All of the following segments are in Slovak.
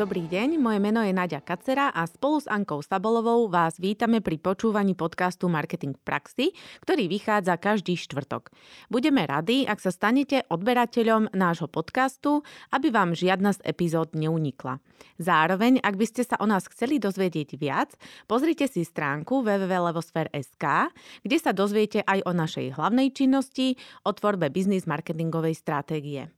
Dobrý deň, moje meno je Nadia Kacera a spolu s Ankou Sabolovou vás vítame pri počúvaní podcastu Marketing v praxi, ktorý vychádza každý štvrtok. Budeme radi, ak sa stanete odberateľom nášho podcastu, aby vám žiadna z epizód neunikla. Zároveň, ak by ste sa o nás chceli dozvedieť viac, pozrite si stránku www.levosfér.sk, kde sa dozviete aj o našej hlavnej činnosti, o tvorbe biznis marketingovej stratégie.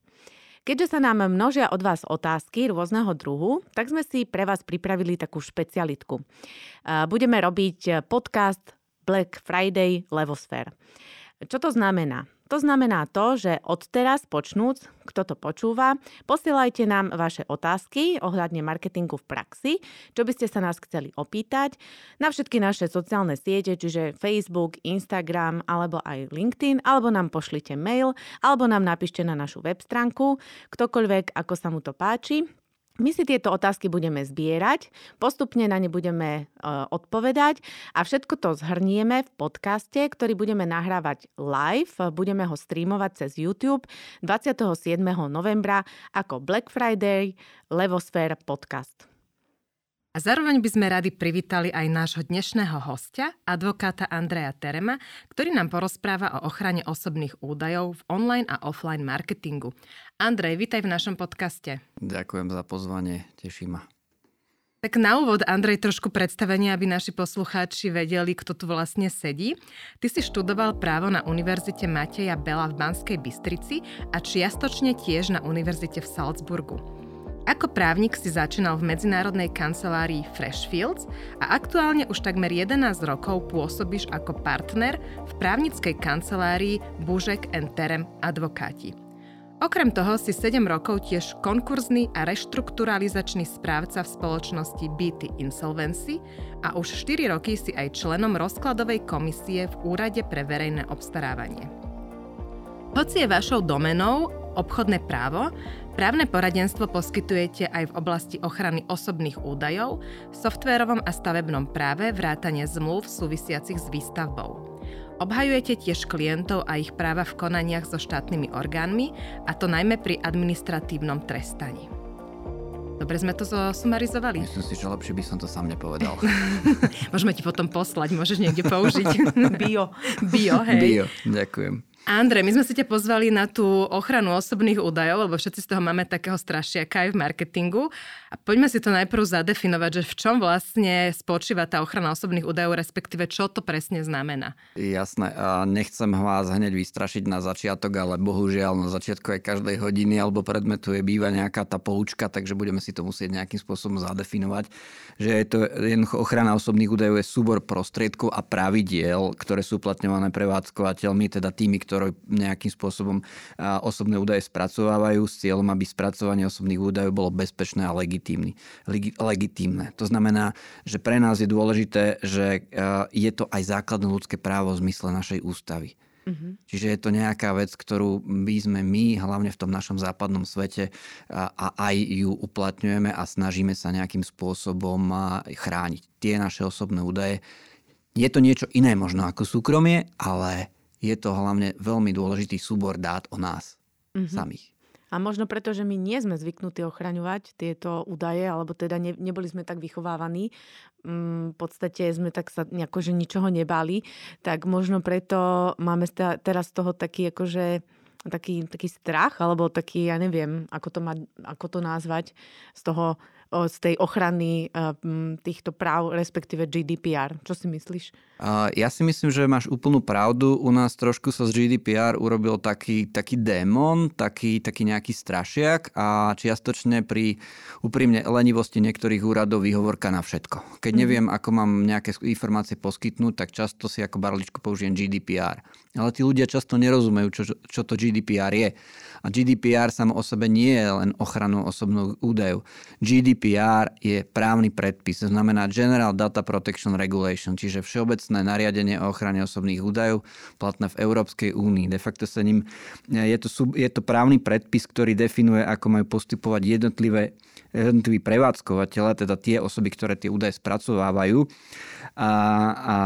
Keďže sa nám množia od vás otázky rôzneho druhu, tak sme si pre vás pripravili takú špecialitku. Budeme robiť podcast Black Friday Levosphere. Čo to znamená? To znamená to, že od teraz počnúc, kto to počúva, posielajte nám vaše otázky ohľadne marketingu v praxi, čo by ste sa nás chceli opýtať na všetky naše sociálne siete, čiže Facebook, Instagram alebo aj LinkedIn, alebo nám pošlite mail, alebo nám napíšte na našu web stránku, ktokoľvek, ako sa mu to páči. My si tieto otázky budeme zbierať, postupne na ne budeme e, odpovedať a všetko to zhrnieme v podcaste, ktorý budeme nahrávať live, budeme ho streamovať cez YouTube 27. novembra ako Black Friday Levosphere podcast. A zároveň by sme radi privítali aj nášho dnešného hostia, advokáta Andreja Terema, ktorý nám porozpráva o ochrane osobných údajov v online a offline marketingu. Andrej, vítaj v našom podcaste. Ďakujem za pozvanie, teší ma. Tak na úvod, Andrej, trošku predstavenia, aby naši poslucháči vedeli, kto tu vlastne sedí. Ty si študoval právo na Univerzite Mateja Bela v Banskej Bystrici a čiastočne tiež na Univerzite v Salzburgu. Ako právnik si začínal v medzinárodnej kancelárii Freshfields a aktuálne už takmer 11 rokov pôsobíš ako partner v právnickej kancelárii Bužek Terem advokáti. Okrem toho si 7 rokov tiež konkurzný a reštrukturalizačný správca v spoločnosti BT Insolvency a už 4 roky si aj členom rozkladovej komisie v Úrade pre verejné obstarávanie. Hoci je vašou domenou obchodné právo, Právne poradenstvo poskytujete aj v oblasti ochrany osobných údajov, softvérovom a stavebnom práve, vrátane zmluv súvisiacich s výstavbou. Obhajujete tiež klientov a ich práva v konaniach so štátnymi orgánmi, a to najmä pri administratívnom trestaní. Dobre sme to zosumarizovali? Myslím si, že lepšie by som to sám nepovedal. Môžeme ti potom poslať, môžeš niekde použiť. Bio. Bio, hej. Bio, ďakujem. Andrej, my sme si ťa pozvali na tú ochranu osobných údajov, lebo všetci z toho máme takého strašiaka aj v marketingu. A poďme si to najprv zadefinovať, že v čom vlastne spočíva tá ochrana osobných údajov, respektíve čo to presne znamená. Jasné, a nechcem vás hneď vystrašiť na začiatok, ale bohužiaľ na začiatku aj každej hodiny alebo predmetu je býva nejaká tá poučka, takže budeme si to musieť nejakým spôsobom zadefinovať, že je to jednoducho ochrana osobných údajov je súbor prostriedkov a pravidiel, ktoré sú uplatňované prevádzkovateľmi, teda tými, ktoré nejakým spôsobom osobné údaje spracovávajú s cieľom, aby spracovanie osobných údajov bolo bezpečné a legitímne. legitímne. To znamená, že pre nás je dôležité, že je to aj základné ľudské právo v zmysle našej ústavy. Uh-huh. Čiže je to nejaká vec, ktorú by sme my, hlavne v tom našom západnom svete, a, a aj ju uplatňujeme a snažíme sa nejakým spôsobom chrániť tie naše osobné údaje. Je to niečo iné možno ako súkromie, ale je to hlavne veľmi dôležitý súbor dát o nás mm-hmm. samých. A možno preto, že my nie sme zvyknutí ochraňovať tieto údaje, alebo teda ne, neboli sme tak vychovávaní, mm, v podstate sme tak sa nejako, že ničoho nebali, tak možno preto máme teraz z toho taký akože taký, taký strach, alebo taký, ja neviem, ako to, ma, ako to nazvať, z toho z tej ochrany týchto práv, respektíve GDPR. Čo si myslíš? Ja si myslím, že máš úplnú pravdu. U nás trošku sa z GDPR urobil taký, taký démon, taký, taký nejaký strašiak a čiastočne pri úprimne lenivosti niektorých úradov výhovorka na všetko. Keď mhm. neviem, ako mám nejaké informácie poskytnúť, tak často si ako barličku použijem GDPR. Ale tí ľudia často nerozumejú, čo, čo to GDPR je. A GDPR samo o sebe nie je len ochranou osobných údajov. GDPR je právny predpis, to znamená General Data Protection Regulation, čiže všeobecné nariadenie o ochrane osobných údajov platné v Európskej únii. De facto sa ním, je to, je to právny predpis, ktorý definuje, ako majú postupovať jednotlivé jednotliví prevádzkovateľe, teda tie osoby, ktoré tie údaje spracovávajú. A, a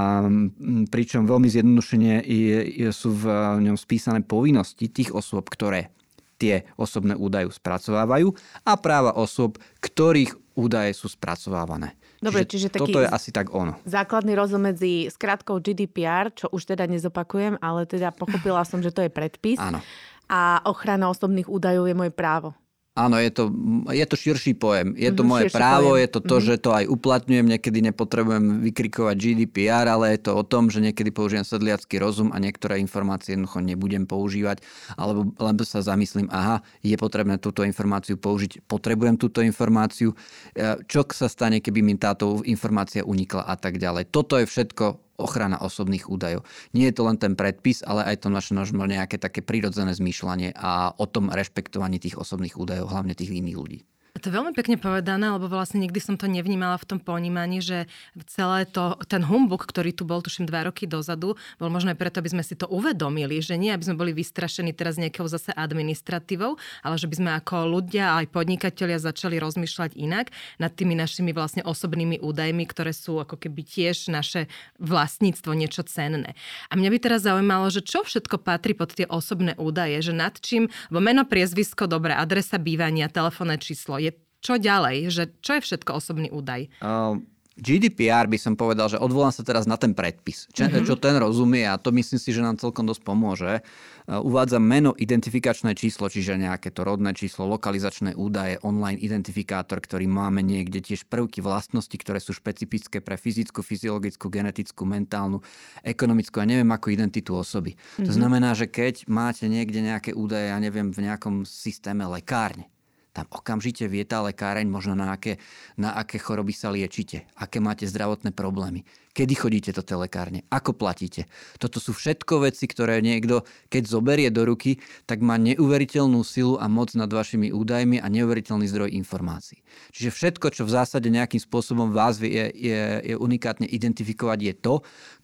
pričom veľmi zjednodušene je, sú v ňom spísané povinnosti tých osôb, ktoré tie osobné údaje spracovávajú a práva osôb, ktorých údaje sú spracovávané. Dobre, čiže, čiže taký toto je asi tak ono. Základný rozdiel medzi skratkou GDPR, čo už teda nezopakujem, ale teda pochopila som, že to je predpis. Áno. A ochrana osobných údajov je moje právo. Áno, je to, je to širší pojem. Je to mm-hmm, moje právo, pojem. je to to, mm-hmm. že to aj uplatňujem. Niekedy nepotrebujem vykrikovať GDPR, ale je to o tom, že niekedy použijem sedliacký rozum a niektoré informácie jednoducho nebudem používať, alebo len sa zamyslím, aha, je potrebné túto informáciu použiť, potrebujem túto informáciu, e, čo sa stane, keby mi táto informácia unikla a tak ďalej. Toto je všetko ochrana osobných údajov. Nie je to len ten predpis, ale aj to naše možno nejaké také prirodzené zmýšľanie a o tom rešpektovaní tých osobných údajov, hlavne tých iných ľudí. To je veľmi pekne povedané, lebo vlastne nikdy som to nevnímala v tom ponímaní, že celé to, ten humbuk, ktorý tu bol, tuším, dva roky dozadu, bol možno aj preto, aby sme si to uvedomili, že nie, aby sme boli vystrašení teraz nejakou zase administratívou, ale že by sme ako ľudia aj podnikatelia začali rozmýšľať inak nad tými našimi vlastne osobnými údajmi, ktoré sú ako keby tiež naše vlastníctvo, niečo cenné. A mňa by teraz zaujímalo, že čo všetko patrí pod tie osobné údaje, že nad čím, bo meno, priezvisko, dobre, adresa bývania, telefónne číslo, čo ďalej? Že, čo je všetko osobný údaj? Uh, GDPR by som povedal, že odvolám sa teraz na ten predpis. Čo, mm-hmm. čo ten rozumie a to myslím si, že nám celkom dosť pomôže. Uvádza meno, identifikačné číslo, čiže nejaké to rodné číslo, lokalizačné údaje, online identifikátor, ktorý máme niekde tiež prvky vlastnosti, ktoré sú špecifické pre fyzickú, fyziologickú, genetickú, mentálnu, ekonomickú a neviem akú identitu osoby. Mm-hmm. To mhm. znamená, že keď máte niekde nejaké údaje, ja neviem, v nejakom systéme lekárne, tam okamžite vie tá lekáreň možno na aké, na aké choroby sa liečite, aké máte zdravotné problémy kedy chodíte do tej lekárne, ako platíte. Toto sú všetko veci, ktoré niekto, keď zoberie do ruky, tak má neuveriteľnú silu a moc nad vašimi údajmi a neuveriteľný zdroj informácií. Čiže všetko, čo v zásade nejakým spôsobom vás je, je, je unikátne identifikovať, je to,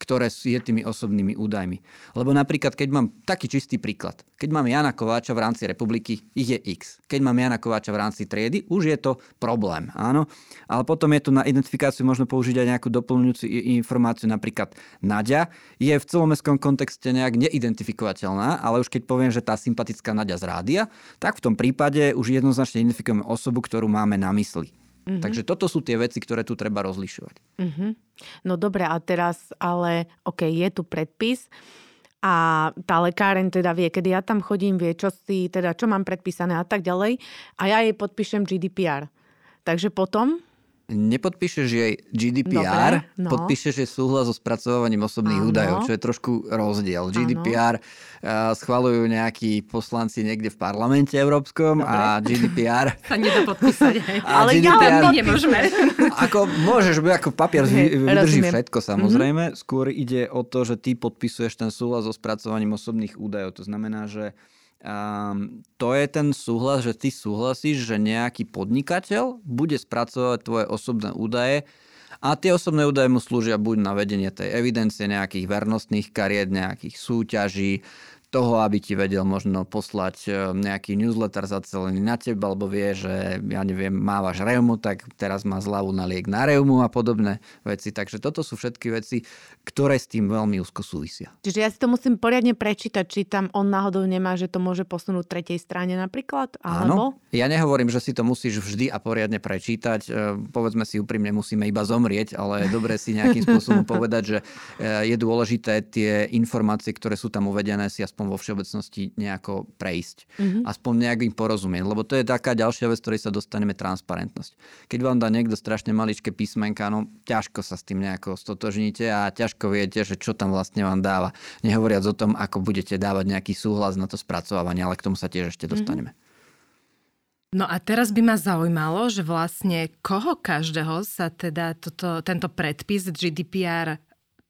ktoré je tými osobnými údajmi. Lebo napríklad, keď mám taký čistý príklad, keď mám Jana Kováča v rámci republiky, ich je X. Keď mám Jana Kováča v rámci triedy, už je to problém, áno. Ale potom je tu na identifikáciu možno použiť aj nejakú doplňujúcu informáciu napríklad Nadia, je v celomestskom kontexte nejak neidentifikovateľná, ale už keď poviem, že tá sympatická Nadia z rádia, tak v tom prípade už jednoznačne identifikujeme osobu, ktorú máme na mysli. Mm-hmm. Takže toto sú tie veci, ktoré tu treba rozlišovať. Mm-hmm. No dobre, a teraz ale, ok, je tu predpis a tá lekáreň teda vie, kedy ja tam chodím, vie, čo si, teda čo mám predpísané a tak ďalej a ja jej podpíšem GDPR. Takže potom nepodpíšeš jej GDPR, Dobre, no. podpíšeš jej súhlas so spracovávaním osobných Áno. údajov, čo je trošku rozdiel. GDPR uh, schvalujú nejakí poslanci niekde v parlamente európskom Dobre. a GDPR... Sa nedá podpísať. Ale GDPR, ja nemôžeme. Ako môžeš, ako papier vydrží všetko samozrejme. Mm-hmm. Skôr ide o to, že ty podpisuješ ten súhlas so spracovaním osobných údajov. To znamená, že Um, to je ten súhlas, že ty súhlasíš, že nejaký podnikateľ bude spracovať tvoje osobné údaje a tie osobné údaje mu slúžia buď na vedenie tej evidencie nejakých vernostných kariet, nejakých súťaží, toho, aby ti vedel možno poslať e, nejaký newsletter zacelený na teba, alebo vie, že ja neviem, mávaš reumu, tak teraz má zľavu na liek na reumu a podobné veci. Takže toto sú všetky veci, ktoré s tým veľmi úzko súvisia. Čiže ja si to musím poriadne prečítať, či tam on náhodou nemá, že to môže posunúť tretej strane napríklad? Alebo? Áno. Ja nehovorím, že si to musíš vždy a poriadne prečítať. E, povedzme si úprimne, musíme iba zomrieť, ale je dobre si nejakým spôsobom povedať, že e, je dôležité tie informácie, ktoré sú tam uvedené, si aspoň aspoň vo všeobecnosti nejako prejsť. Mm-hmm. Aspoň nejak im porozumieť. Lebo to je taká ďalšia vec, ktorej sa dostaneme transparentnosť. Keď vám dá niekto strašne maličké písmenka, no ťažko sa s tým nejako stotožníte a ťažko viete, že čo tam vlastne vám dáva. Nehovoriac o tom, ako budete dávať nejaký súhlas na to spracovávanie, ale k tomu sa tiež ešte mhm. dostaneme. Mm-hmm. No a teraz by ma zaujímalo, že vlastne koho každého sa teda toto, tento predpis GDPR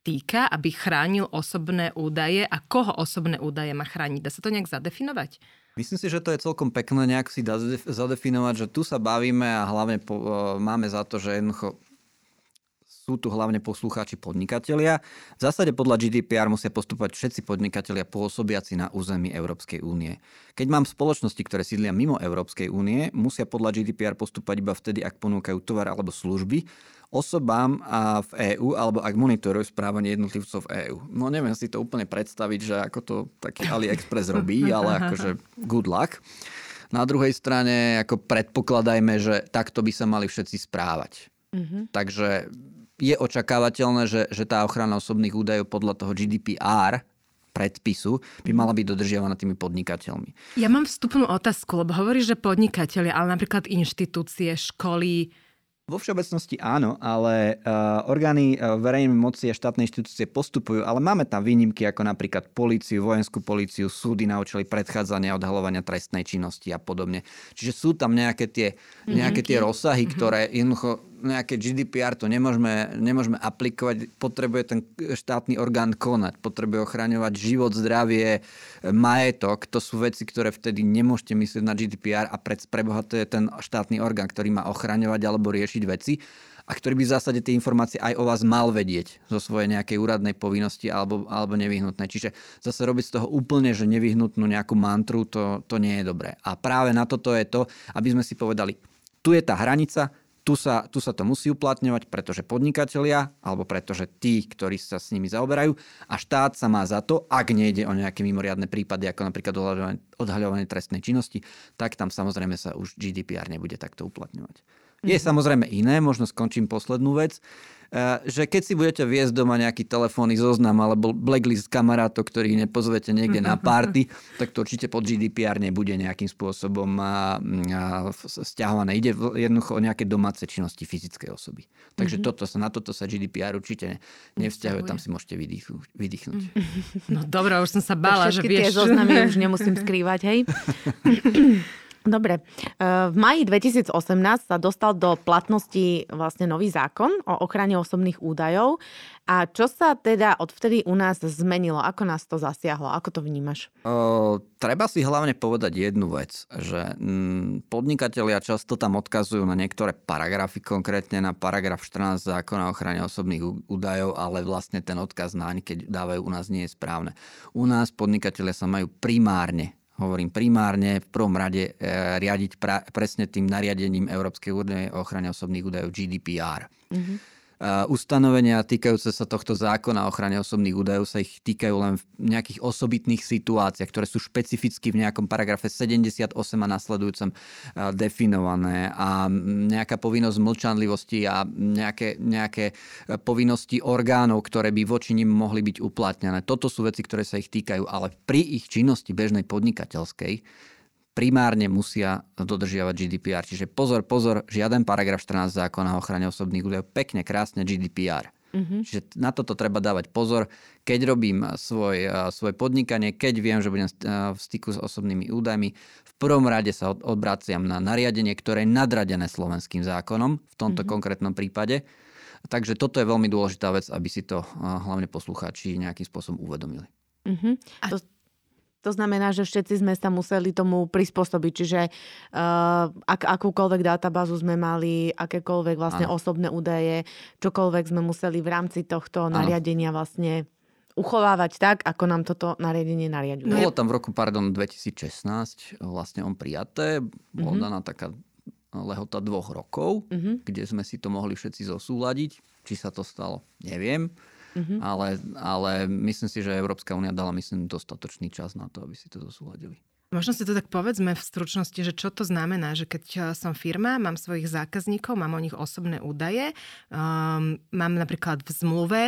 týka, aby chránil osobné údaje a koho osobné údaje má chrániť? Dá sa to nejak zadefinovať? Myslím si, že to je celkom pekné nejak si zadefinovať, že tu sa bavíme a hlavne po, máme za to, že jednoducho sú tu hlavne poslucháči podnikatelia. V zásade podľa GDPR musia postupovať všetci podnikatelia pôsobiaci na území Európskej únie. Keď mám spoločnosti, ktoré sídlia mimo Európskej únie, musia podľa GDPR postupovať iba vtedy, ak ponúkajú tovar alebo služby osobám a v EÚ alebo ak monitorujú správanie jednotlivcov v EÚ. No neviem si to úplne predstaviť, že ako to taký AliExpress robí, ale akože good luck. Na druhej strane ako predpokladajme, že takto by sa mali všetci správať. Mm-hmm. Takže je očakávateľné, že, že tá ochrana osobných údajov podľa toho GDPR predpisu by mala byť dodržiavaná tými podnikateľmi. Ja mám vstupnú otázku, lebo hovoríš, že podnikatelia, ale napríklad inštitúcie, školy, vo všeobecnosti áno, ale uh, orgány uh, verejnej moci a štátnej inštitúcie postupujú, ale máme tam výnimky ako napríklad políciu, vojenskú políciu, súdy na účely predchádzania, odhalovania trestnej činnosti a podobne. Čiže sú tam nejaké tie, nejaké tie rozsahy, mm-hmm. ktoré jednoducho nejaké GDPR to nemôžeme, nemôžeme aplikovať. Potrebuje ten štátny orgán konať, potrebuje ochraňovať život, zdravie, majetok. To sú veci, ktoré vtedy nemôžete myslieť na GDPR a pred, preboha to je ten štátny orgán, ktorý má ochraňovať alebo riešiť veci a ktorý by v zásade tie informácie aj o vás mal vedieť zo svojej nejakej úradnej povinnosti alebo, alebo nevyhnutnej. Čiže zase robiť z toho úplne, že nevyhnutnú nejakú mantru, to, to nie je dobré. A práve na toto je to, aby sme si povedali, tu je tá hranica, tu sa, tu sa to musí uplatňovať, pretože podnikatelia, alebo pretože tí, ktorí sa s nimi zaoberajú, a štát sa má za to, ak nejde o nejaké mimoriadne prípady, ako napríklad odhaľovanie trestnej činnosti, tak tam samozrejme sa už GDPR nebude takto uplatňovať. Je mhm. samozrejme iné, možno skončím poslednú vec. Eh, že keď si budete viesť doma nejaký telefónny zoznam alebo blacklist kamarátov, ktorých nepozvete niekde na party, tak to určite pod GDPR nebude nejakým spôsobom stiahované. Ide jednoducho o nejaké domáce činnosti fyzickej osoby. Takže mm-hmm. toto sa, na toto sa GDPR určite nevzťahuje, tam si môžete vydýchnuť. No dobré, už som sa bála, že vieš. tie zoznamy už nemusím skrývať, hej? Dobre. E, v maji 2018 sa dostal do platnosti vlastne nový zákon o ochrane osobných údajov. A čo sa teda odvtedy u nás zmenilo? Ako nás to zasiahlo? Ako to vnímaš? O, treba si hlavne povedať jednu vec, že m, mm, podnikatelia často tam odkazujú na niektoré paragrafy, konkrétne na paragraf 14 zákona o ochrane osobných údajov, ale vlastne ten odkaz naň, keď dávajú u nás, nie je správne. U nás podnikatelia sa majú primárne hovorím primárne, v prvom rade e, riadiť pra, presne tým nariadením Európskej únie o ochrane osobných údajov GDPR. Mm-hmm ustanovenia týkajúce sa tohto zákona o ochrane osobných údajov sa ich týkajú len v nejakých osobitných situáciách, ktoré sú špecificky v nejakom paragrafe 78 a nasledujúcom definované a nejaká povinnosť mlčanlivosti a nejaké, nejaké povinnosti orgánov, ktoré by voči nim mohli byť uplatnené. Toto sú veci, ktoré sa ich týkajú, ale pri ich činnosti bežnej podnikateľskej primárne musia dodržiavať GDPR. Čiže pozor, pozor, žiaden paragraf 14 zákona o ochrane osobných údajov, pekne, krásne GDPR. Mm-hmm. Čiže na toto treba dávať pozor. Keď robím svoj, svoje podnikanie, keď viem, že budem v styku s osobnými údajmi, v prvom rade sa odbraciam na nariadenie, ktoré je nadradené slovenským zákonom, v tomto mm-hmm. konkrétnom prípade. Takže toto je veľmi dôležitá vec, aby si to hlavne poslucháči nejakým spôsobom uvedomili. Mm-hmm. A to, to znamená, že všetci sme sa museli tomu prispôsobiť, čiže uh, ak, akúkoľvek databázu sme mali, akékoľvek vlastne ano. osobné údaje, čokoľvek sme museli v rámci tohto ano. nariadenia vlastne uchovávať tak, ako nám toto nariadenie nariaduje. Bolo tam v roku, pardon, 2016 vlastne on prijaté, bola mm-hmm. daná taká lehota dvoch rokov, mm-hmm. kde sme si to mohli všetci zosúľadiť. Či sa to stalo, neviem. Mm-hmm. Ale, ale myslím si, že Európska únia dala myslím dostatočný čas na to, aby si to zosúladili. Možno si to tak povedzme v stručnosti, že čo to znamená, že keď eh, som firma, mám svojich zákazníkov, mám o nich osobné údaje, um, mám napríklad v zmluve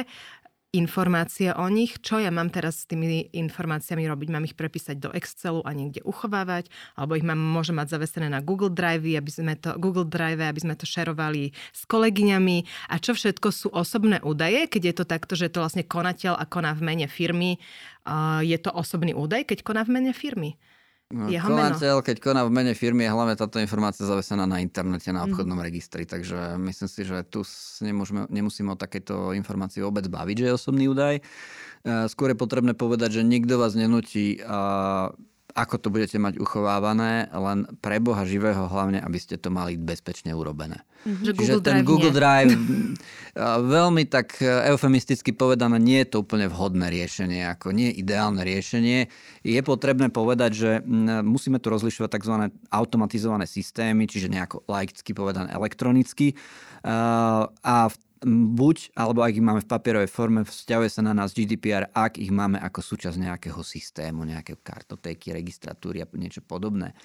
informácie o nich, čo ja mám teraz s tými informáciami robiť. Mám ich prepísať do Excelu a niekde uchovávať, alebo ich mám, môžem mať zavesené na Google Drive, aby sme to, Google Drive, aby sme to šerovali s kolegyňami a čo všetko sú osobné údaje, keď je to takto, že to vlastne konateľ a koná v mene firmy, je to osobný údaj, keď koná v mene firmy. No, jeho konateľ, keď koná v mene firmy, je hlavne táto informácia zavesená na internete, na obchodnom mm. registri. Takže myslím si, že tu nemôžeme, nemusíme o takejto informácii vôbec baviť, že je osobný údaj. Skôr je potrebné povedať, že nikto vás nenutí ako to budete mať uchovávané, len pre Boha živého hlavne, aby ste to mali bezpečne urobené. Mm-hmm. Čiže Google ten Drive Google nie. Drive, veľmi tak e, eufemisticky povedané, nie je to úplne vhodné riešenie, ako nie je ideálne riešenie. Je potrebné povedať, že musíme tu rozlišovať tzv. automatizované systémy, čiže nejako laicky povedané elektronicky. A v buď, alebo ak ich máme v papierovej forme, vzťahuje sa na nás GDPR, ak ich máme ako súčasť nejakého systému, nejaké kartotéky, registratúry a niečo podobné.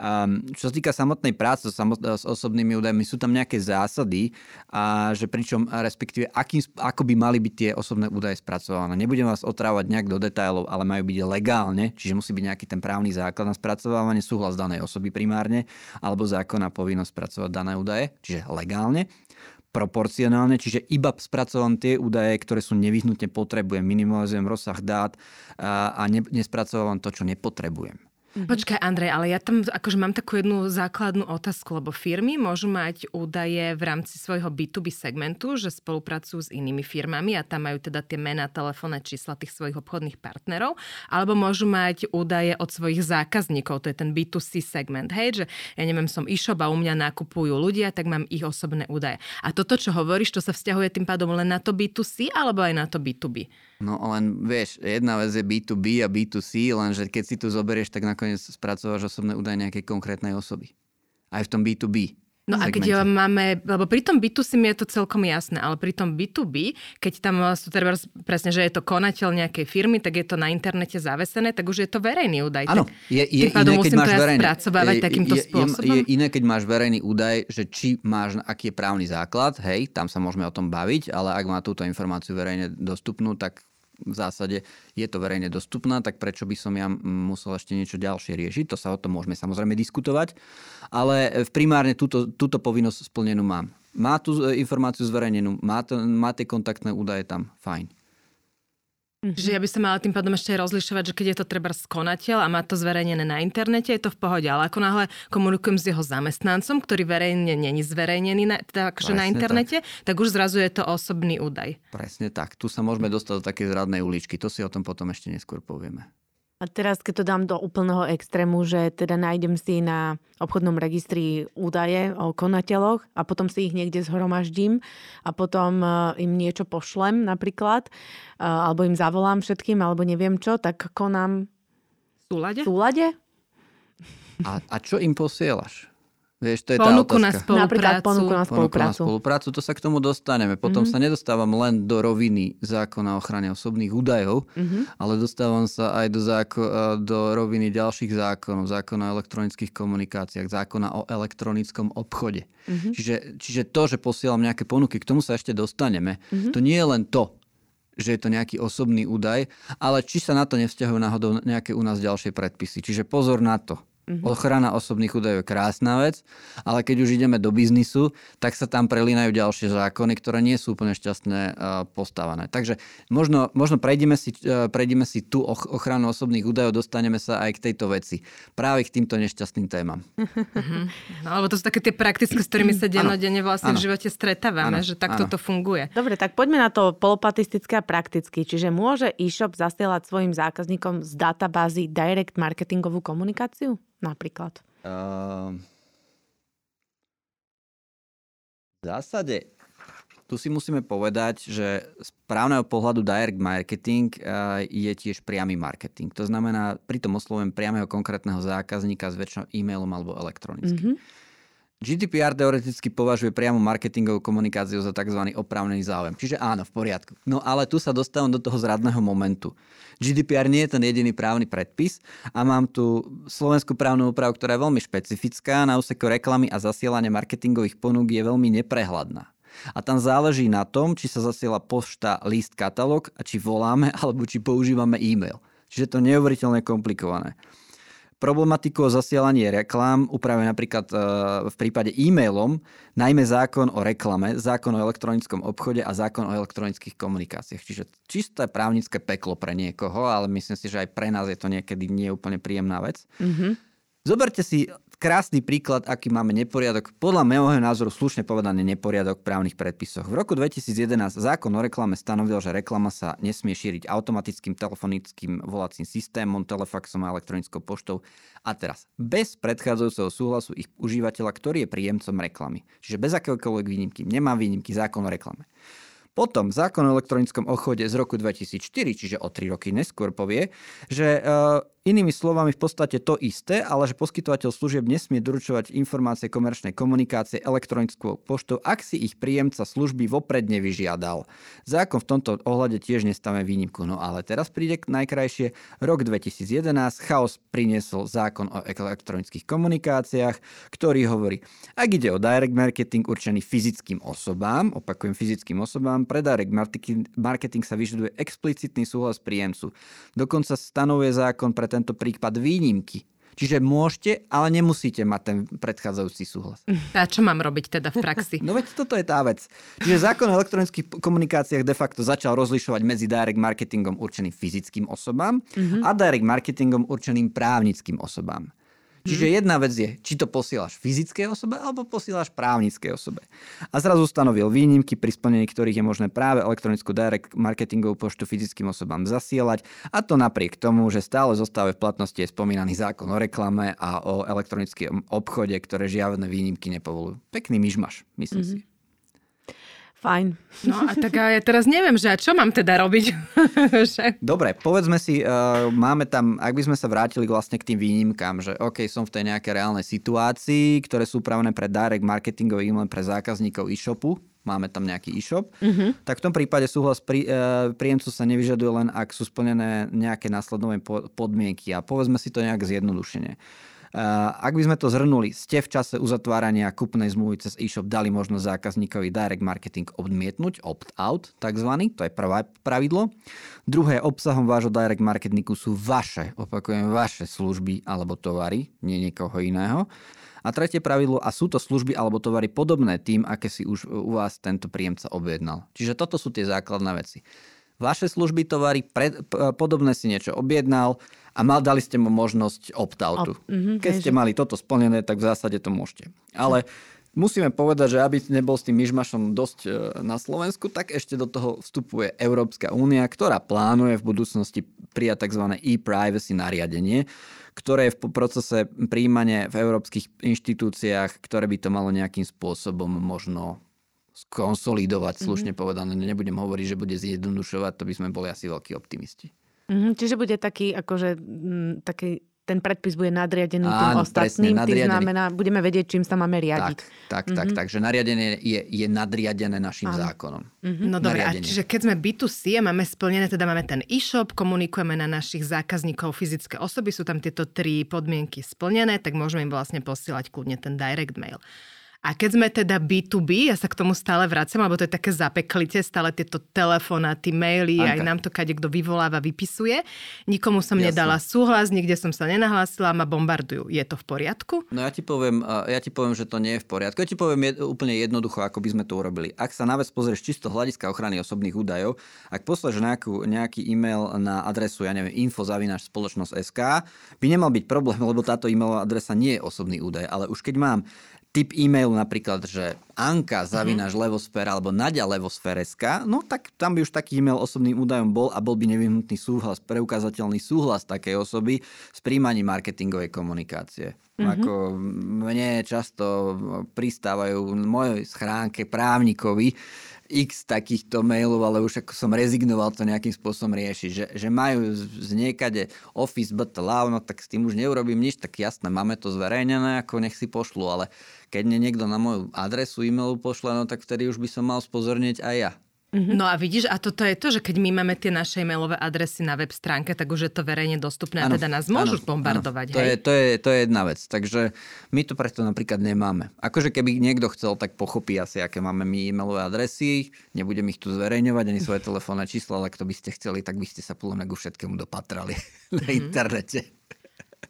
Um, čo sa týka samotnej práce s, osobnými údajmi, sú tam nejaké zásady, a že pričom respektíve akým, ako by mali byť tie osobné údaje spracované. Nebudem vás otrávať nejak do detailov, ale majú byť legálne, čiže musí byť nejaký ten právny základ na spracovávanie, súhlas danej osoby primárne, alebo zákonná povinnosť spracovať dané údaje, čiže legálne proporcionálne, čiže iba spracovám tie údaje, ktoré sú nevyhnutne potrebujem, minimalizujem rozsah dát a, a ne, nespracovávam to, čo nepotrebujem. Mm-hmm. Počkaj, Andrej, ale ja tam akože mám takú jednu základnú otázku, lebo firmy môžu mať údaje v rámci svojho B2B segmentu, že spolupracujú s inými firmami a tam majú teda tie mená, telefónne čísla tých svojich obchodných partnerov, alebo môžu mať údaje od svojich zákazníkov, to je ten B2C segment, hej, že ja neviem, som e-shop a u mňa nakupujú ľudia, tak mám ich osobné údaje. A toto, čo hovoríš, to sa vzťahuje tým pádom len na to B2C alebo aj na to B2B? No len vieš, jedna vec je B2B a B2C, lenže keď si tu zoberieš, tak nakoniec spracováš osobné údaje nejakej konkrétnej osoby. Aj v tom B2B. No a keď ja máme, lebo pri tom B2C mi je to celkom jasné, ale pri tom B2B, keď tam sú teda presne, že je to konateľ nejakej firmy, tak je to na internete zavesené, tak už je to verejný údaj. Áno, je, je iné, keď máš verejný, spracovávať je, takýmto je, spôsobom. Je, je iné, keď máš verejný údaj, že či máš, aký je právny základ, hej, tam sa môžeme o tom baviť, ale ak má túto informáciu verejne dostupnú, tak v zásade je to verejne dostupná, tak prečo by som ja musel ešte niečo ďalšie riešiť? To sa o tom môžeme samozrejme diskutovať, ale primárne túto, túto povinnosť splnenú mám. Má tú informáciu zverejnenú, má, to, má tie kontaktné údaje tam, fajn. Mm-hmm. Že ja by som mala tým pádom ešte rozlišovať, že keď je to treba skonateľ a má to zverejnené na internete, je to v pohode. Ale ako náhle komunikujem s jeho zamestnancom, ktorý verejne není zverejnený na, akože na internete, tak. tak už zrazu je to osobný údaj. Presne tak. Tu sa môžeme dostať do také zradnej uličky. To si o tom potom ešte neskôr povieme. A teraz, keď to dám do úplného extrému, že teda nájdem si na obchodnom registri údaje o konateľoch a potom si ich niekde zhromaždím a potom e, im niečo pošlem napríklad, e, alebo im zavolám všetkým, alebo neviem čo, tak konám v súlade? V súlade? A, a čo im posielaš? Vieš, to je ponuku tá na spoluprácu. Napríklad ponuku na spoluprácu. Ponuku na spoluprácu, to sa k tomu dostaneme. Potom mm-hmm. sa nedostávam len do roviny zákona o ochrane osobných údajov, mm-hmm. ale dostávam sa aj do, záko- do roviny ďalších zákonov. Zákona o elektronických komunikáciách, zákona o elektronickom obchode. Mm-hmm. Čiže, čiže to, že posielam nejaké ponuky, k tomu sa ešte dostaneme. Mm-hmm. To nie je len to, že je to nejaký osobný údaj, ale či sa na to nevzťahujú náhodou nejaké u nás ďalšie predpisy. Čiže pozor na to. Mm-hmm. Ochrana osobných údajov je krásna vec, ale keď už ideme do biznisu, tak sa tam prelínajú ďalšie zákony, ktoré nie sú úplne šťastné uh, postavané. Takže možno, možno prejdeme, si, uh, prejdeme si tú ochranu osobných údajov, dostaneme sa aj k tejto veci. Práve k týmto nešťastným témam. Mm-hmm. No, alebo to sú také tie praktické, s ktorými sa dennodenne vlastne ano. v živote stretávame, ano. že takto to funguje. Dobre, tak poďme na to polopatistické a prakticky. Čiže môže e-shop zasielať svojim zákazníkom z databázy direct marketingovú komunikáciu? Napríklad? Uh, v zásade tu si musíme povedať, že z právneho pohľadu direct marketing je tiež priamy marketing. To znamená, pritom oslovujem priamého konkrétneho zákazníka s väčšinou e-mailom alebo elektronicky. Mm-hmm. GDPR teoreticky považuje priamu marketingovú komunikáciu za tzv. oprávnený záujem. Čiže áno, v poriadku. No ale tu sa dostávam do toho zradného momentu. GDPR nie je ten jediný právny predpis a mám tu slovenskú právnu úpravu, ktorá je veľmi špecifická. Na úseku reklamy a zasielania marketingových ponúk je veľmi neprehľadná. A tam záleží na tom, či sa zasiela pošta, list, katalóg a či voláme alebo či používame e-mail. Čiže to je neuveriteľne komplikované. Problematiku o zasielaní reklám upravuje napríklad e, v prípade e-mailom, najmä zákon o reklame, zákon o elektronickom obchode a zákon o elektronických komunikáciách. Čiže čisté právnické peklo pre niekoho, ale myslím si, že aj pre nás je to niekedy nie úplne príjemná vec. Mm-hmm. Zoberte si krásny príklad, aký máme neporiadok, podľa môjho názoru slušne povedaný neporiadok v právnych predpisoch. V roku 2011 zákon o reklame stanovil, že reklama sa nesmie šíriť automatickým telefonickým volacím systémom, telefaxom a elektronickou poštou. A teraz, bez predchádzajúceho súhlasu ich užívateľa, ktorý je príjemcom reklamy. Čiže bez akéhokoľvek výnimky. Nemá výnimky zákon o reklame. Potom zákon o elektronickom obchode z roku 2004, čiže o 3 roky neskôr povie, že uh, Inými slovami v podstate to isté, ale že poskytovateľ služieb nesmie doručovať informácie komerčnej komunikácie elektronickou poštou, ak si ich príjemca služby vopred nevyžiadal. Zákon v tomto ohľade tiež nestáme výnimku. No ale teraz príde najkrajšie. Rok 2011 chaos priniesol zákon o elektronických komunikáciách, ktorý hovorí, ak ide o direct marketing určený fyzickým osobám, opakujem fyzickým osobám, pre direct marketing sa vyžaduje explicitný súhlas príjemcu. Dokonca stanovuje zákon pre tento prípad výnimky. Čiže môžete, ale nemusíte mať ten predchádzajúci súhlas. A čo mám robiť teda v praxi? No veď toto je tá vec. Čiže zákon o elektronických komunikáciách de facto začal rozlišovať medzi direct marketingom určeným fyzickým osobám mm-hmm. a direct marketingom určeným právnickým osobám. Čiže mhm. jedna vec je, či to posielaš fyzickej osobe alebo posielaš právnickej osobe. A zrazu stanovil výnimky, pri splnení ktorých je možné práve elektronickú direct marketingovú poštu fyzickým osobám zasielať a to napriek tomu, že stále zostáva v platnosti je spomínaný zákon o reklame a o elektronickom obchode, ktoré žiadne výnimky nepovolujú. Pekný myšmaš, myslím mm-hmm. si. Fajn. No a tak ja teraz neviem, že a čo mám teda robiť? Dobre, povedzme si, uh, máme tam, ak by sme sa vrátili vlastne k tým výnimkám, že OK, som v tej nejakej reálnej situácii, ktoré sú upravené pre direct marketingový len pre zákazníkov e-shopu, máme tam nejaký e-shop, mm-hmm. tak v tom prípade súhlas prí, uh, príjemcu sa nevyžaduje len, ak sú splnené nejaké následové podmienky. A povedzme si to nejak zjednodušene. Eh, ak by sme to zhrnuli, ste v čase uzatvárania kupnej zmluvy cez e-shop dali možnosť zákazníkovi direct marketing odmietnúť, opt-out takzvaný, to je prvé pravidlo. Druhé, obsahom vášho direct marketingu sú vaše, opakujem, vaše služby alebo tovary, nie niekoho iného. A tretie pravidlo, a sú to služby alebo tovary podobné tým, aké si už u vás tento príjemca objednal. Čiže toto sú tie základné veci. Vaše služby, tovary, pred, podobné si niečo objednal, a mal, dali ste mu možnosť opt-outu. Op, mm-hmm, Keď ste mali toto splnené, tak v zásade to môžete. Ale musíme povedať, že aby nebol s tým myšmašom dosť e, na Slovensku, tak ešte do toho vstupuje Európska únia, ktorá plánuje v budúcnosti prijať tzv. e-privacy nariadenie, ktoré je v procese príjmania v európskych inštitúciách, ktoré by to malo nejakým spôsobom možno skonsolidovať, slušne mm-hmm. povedané. Nebudem hovoriť, že bude zjednodušovať, to by sme boli asi veľkí optimisti. Mm-hmm, čiže bude taký, akože, m, taký ten predpis bude nadriadený Áno, tým ostatným, presne, tým znamená, budeme vedieť, čím sa máme riadiť. Tak, tak, mm-hmm. tak, mhm. takže nariadenie je, je nadriadené našim Áno. zákonom. Mm-hmm. No dobre, a čiže keď sme B2C a máme splnené, teda máme ten e-shop, komunikujeme na našich zákazníkov fyzické osoby, sú tam tieto tri podmienky splnené, tak môžeme im vlastne posielať kľudne ten direct mail. A keď sme teda B2B, ja sa k tomu stále vracam, alebo to je také zapeklite, stále tieto telefonáty, maily, Anka. aj nám to kade kto vyvoláva, vypisuje. Nikomu som Jasne. nedala súhlas, nikde som sa nenahlásila ma bombardujú. Je to v poriadku? No ja ti poviem, ja ti poviem, že to nie je v poriadku. Ja ti poviem úplne jednoducho, ako by sme to urobili. Ak sa na vec pozrieš čisto hľadiska ochrany osobných údajov, ak nejakú, nejaký e-mail na adresu, ja neviem, info.spoločnosť.sk, by nemal byť problém, lebo táto e-mailová adresa nie je osobný údaj. Ale už keď mám typ e-mailu napríklad, že Anka zavináš mm-hmm. levosfér alebo Nadia levosféreska, no tak tam by už taký e-mail osobným údajom bol a bol by nevyhnutný súhlas, preukázateľný súhlas takej osoby s príjmaním marketingovej komunikácie. Mm-hmm. Ako mne často pristávajú v mojej schránke právnikovi, x takýchto mailov, ale už ako som rezignoval to nejakým spôsobom riešiť, že, že majú z niekade office but no tak s tým už neurobím nič, tak jasné, máme to zverejnené, ako nech si pošlu, ale keď mne niekto na moju adresu e-mailu pošle, no tak vtedy už by som mal spozornieť aj ja. Mm-hmm. No a vidíš, a toto je to, že keď my máme tie naše e-mailové adresy na web stránke, tak už je to verejne dostupné a teda nás môžu ano, bombardovať. Ano. To, je, to, je, to je jedna vec. Takže my to preto napríklad nemáme. Akože keby niekto chcel, tak pochopí asi, aké máme my e-mailové adresy. Nebudem ich tu zverejňovať, ani svoje telefónne číslo, ale ak to by ste chceli, tak by ste sa podľa ku všetkému dopatrali mm-hmm. na internete.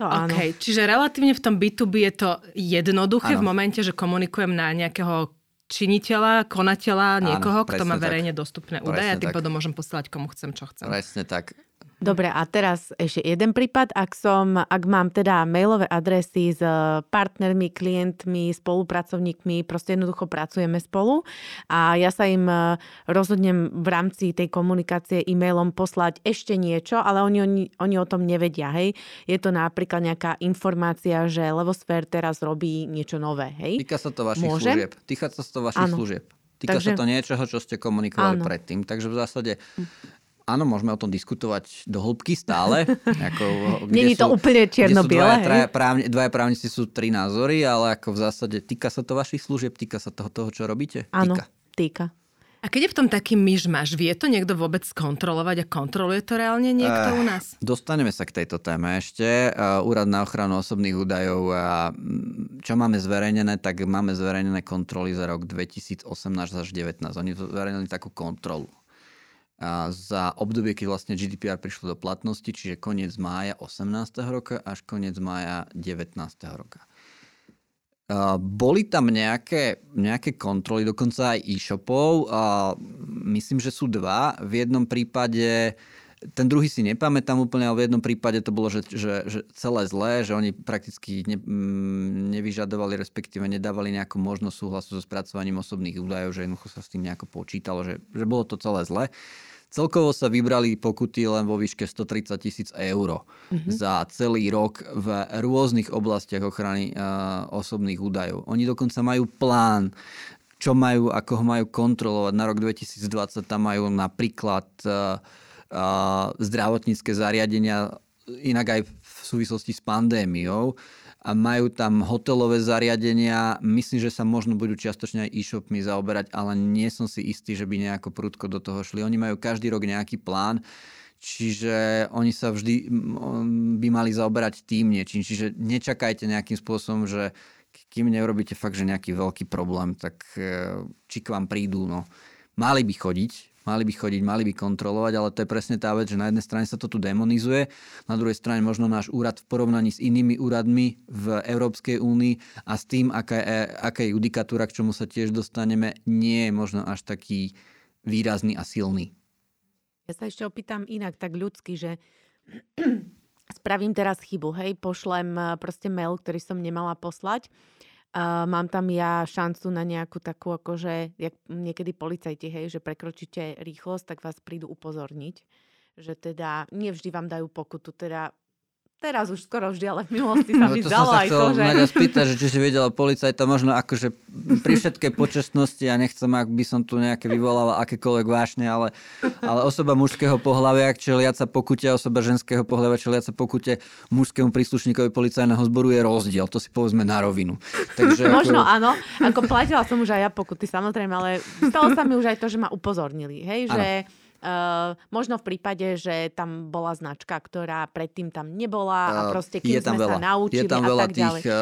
To áno. OK, čiže relatívne v tom B2B je to jednoduché Áno. v momente, že komunikujem na nejakého činiteľa, konateľa, niekoho, kto má presne tak. verejne dostupné údaje a Presne tým tak. pádom môžem posielať komu chcem, čo chcem. Presne tak. Dobre, a teraz ešte jeden prípad. Ak som, ak mám teda mailové adresy s eh, partnermi, klientmi, spolupracovníkmi, proste jednoducho pracujeme spolu a ja sa im eh, rozhodnem v rámci tej komunikácie e-mailom poslať ešte niečo, ale oni, oni, oni o tom nevedia, hej. Je to napríklad nejaká informácia, že Levosfér teraz robí niečo nové, hej. Týka sa to vašich Môžem? služieb. Týka sa to vašich Áno. služieb. Týka Takže- sa to niečoho, čo ste komunikovali Áno. predtým. Takže v zásade Áno, môžeme o tom diskutovať do hĺbky stále. Ako, kde Není to úplne sú čierno-biele, dvaja, právni, dvaja právnici sú tri názory, ale ako v zásade týka sa to vašich služieb, týka sa toho, toho čo robíte? Áno, Týka. týka. A keď je v tom taký myšmaš, vie to niekto vôbec kontrolovať a kontroluje to reálne niekto Eh, u nás? Dostaneme sa k tejto téme ešte. Uh, Úrad na ochranu osobných údajov a mm, čo máme zverejnené, tak máme zverejnené kontroly za rok 2018 až 2019. Oni zverejnili takú kontrolu. Za obdobie, keď vlastne GDPR prišlo do platnosti, čiže koniec mája 18. roka až koniec mája 19. roka. Uh, Boli tam nejaké, nejaké kontroly, dokonca aj e-shopov. Uh, Myslím, že sú dva. V jednom prípade, ten druhý si nepamätám úplne, ale v jednom prípade to bolo, že, že, že celé zlé, že oni prakticky ne, mm, nevyžadovali, respektíve nedávali nejakú možnosť súhlasu so spracovaním osobných údajov, že jednoducho sa s tým nejako počítalo, že, že bolo to celé zlé. Celkovo sa vybrali pokuty len vo výške 130 tisíc eur mm-hmm. za celý rok v rôznych oblastiach ochrany uh, osobných údajov. Oni dokonca majú plán, čo majú, ako ho majú kontrolovať. Na rok 2020 tam majú napríklad uh, uh, zdravotnícke zariadenia, inak aj v súvislosti s pandémiou a majú tam hotelové zariadenia. Myslím, že sa možno budú čiastočne aj e-shopmi zaoberať, ale nie som si istý, že by nejako prudko do toho šli. Oni majú každý rok nejaký plán, čiže oni sa vždy by mali zaoberať tým niečím. Čiže nečakajte nejakým spôsobom, že kým neurobíte fakt, že nejaký veľký problém, tak e, či k vám prídu. No. Mali by chodiť, Mali by chodiť, mali by kontrolovať, ale to je presne tá vec, že na jednej strane sa to tu demonizuje, na druhej strane možno náš úrad v porovnaní s inými úradmi v Európskej únii a s tým, aká je, aká je judikatúra, k čomu sa tiež dostaneme, nie je možno až taký výrazný a silný. Ja sa ešte opýtam inak, tak ľudsky, že spravím teraz chybu, hej, pošlem eh, proste mail, ktorý som nemala poslať. Uh, mám tam ja šancu na nejakú takú, akože, jak niekedy policajti, hej, že prekročíte rýchlosť, tak vás prídu upozorniť, že teda nevždy vám dajú pokutu, teda teraz už skoro vždy, ale v minulosti sa No, mi to zdalo aj to, že... Nadia spýtať, že či si vedela policajta možno akože pri všetkej počestnosti a nechcem, ak by som tu nejaké vyvolával akékoľvek vášne, ale, ale osoba mužského pohľavia čeliaca pokute a osoba ženského pohľavia čeliaca pokute mužskému príslušníkovi policajného zboru je rozdiel. To si povedzme na rovinu. Takže Možno ako, áno, ako platila som už aj ja pokuty, samozrejme, ale stalo sa mi už aj to, že ma upozornili, hej, že uh, možno v prípade, že tam bola značka, ktorá predtým tam nebola a Uh, proste kým je tam sme veľa, sa naučili je tam a veľa tak tých ďalej. uh,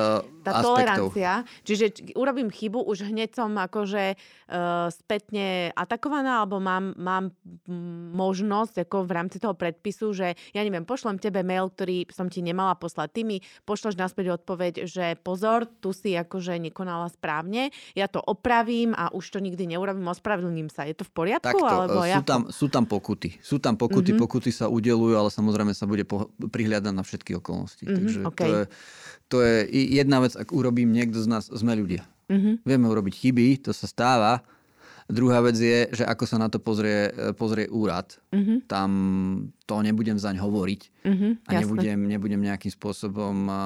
Tá aspektov. tolerancia, čiže urobím chybu, už hneď som akože uh, spätne atakovaná, alebo mám, mám mm, možnosť ako v rámci toho predpisu, že ja neviem, pošlem tebe mail, ktorý som ti nemala poslať. Ty mi pošleš naspäť odpoveď, že pozor, tu si akože nekonala správne, ja to opravím a už to nikdy neurobím, ospravedlním sa. Je to v poriadku? Takto, alebo sú, ako? tam, sú tam pokuty. Sú tam pokuty, Mhm. pokuty sa udelujú, ale samozrejme sa bude po, prihľadať na všetky okolnosti. Mhm, Takže okej. to, je, to je jedna vec, ak urobím niekto z nás, sme ľudia. Mhm. Vieme urobiť chyby, to sa stáva. Druhá vec je, že ako sa na to pozrie, pozrie úrad. Mhm. Tam to nebudem zaň hovoriť Mhm, a nebudem, nebudem nejakým spôsobom a,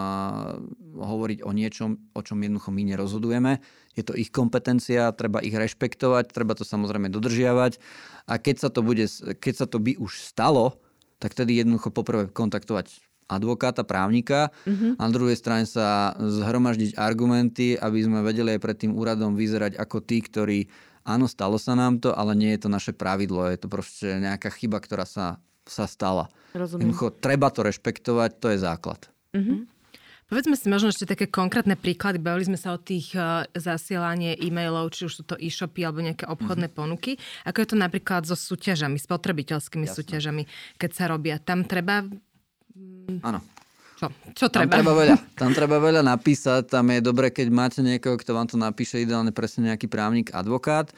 hovoriť o niečom, o čom jednoducho my nerozhodujeme. Je to ich kompetencia, treba ich rešpektovať, treba to samozrejme dodržiavať. A keď sa to, bude, keď sa to by už stalo, tak tedy jednoducho poprvé kontaktovať advokáta, právnika Mhm. a na druhej strane sa zhromaždiť argumenty, aby sme vedeli aj pred tým úradom vyzerať ako tí, ktorí áno, stalo sa nám to, ale nie je to naše pravidlo, je to proste nejaká chyba, ktorá sa, sa stala. Rozumiem. Jednoducho, treba to rešpektovať, to je základ. Mhm. Povedzme si možno ešte také konkrétne príklady. Bavili sme sa o tých uh, zasielanie e-mailov, či už sú to e-shopy alebo nejaké obchodné Mhm. ponuky. Ako je to napríklad so súťažami, spotrebiteľskými Jasné. súťažami, keď sa robia. Tam treba... Áno. Čo, čo treba? Tam treba, veľa, tam treba veľa napísať, tam je dobre, keď máte niekoho, kto vám to napíše, ideálne presne nejaký právnik, advokát. E,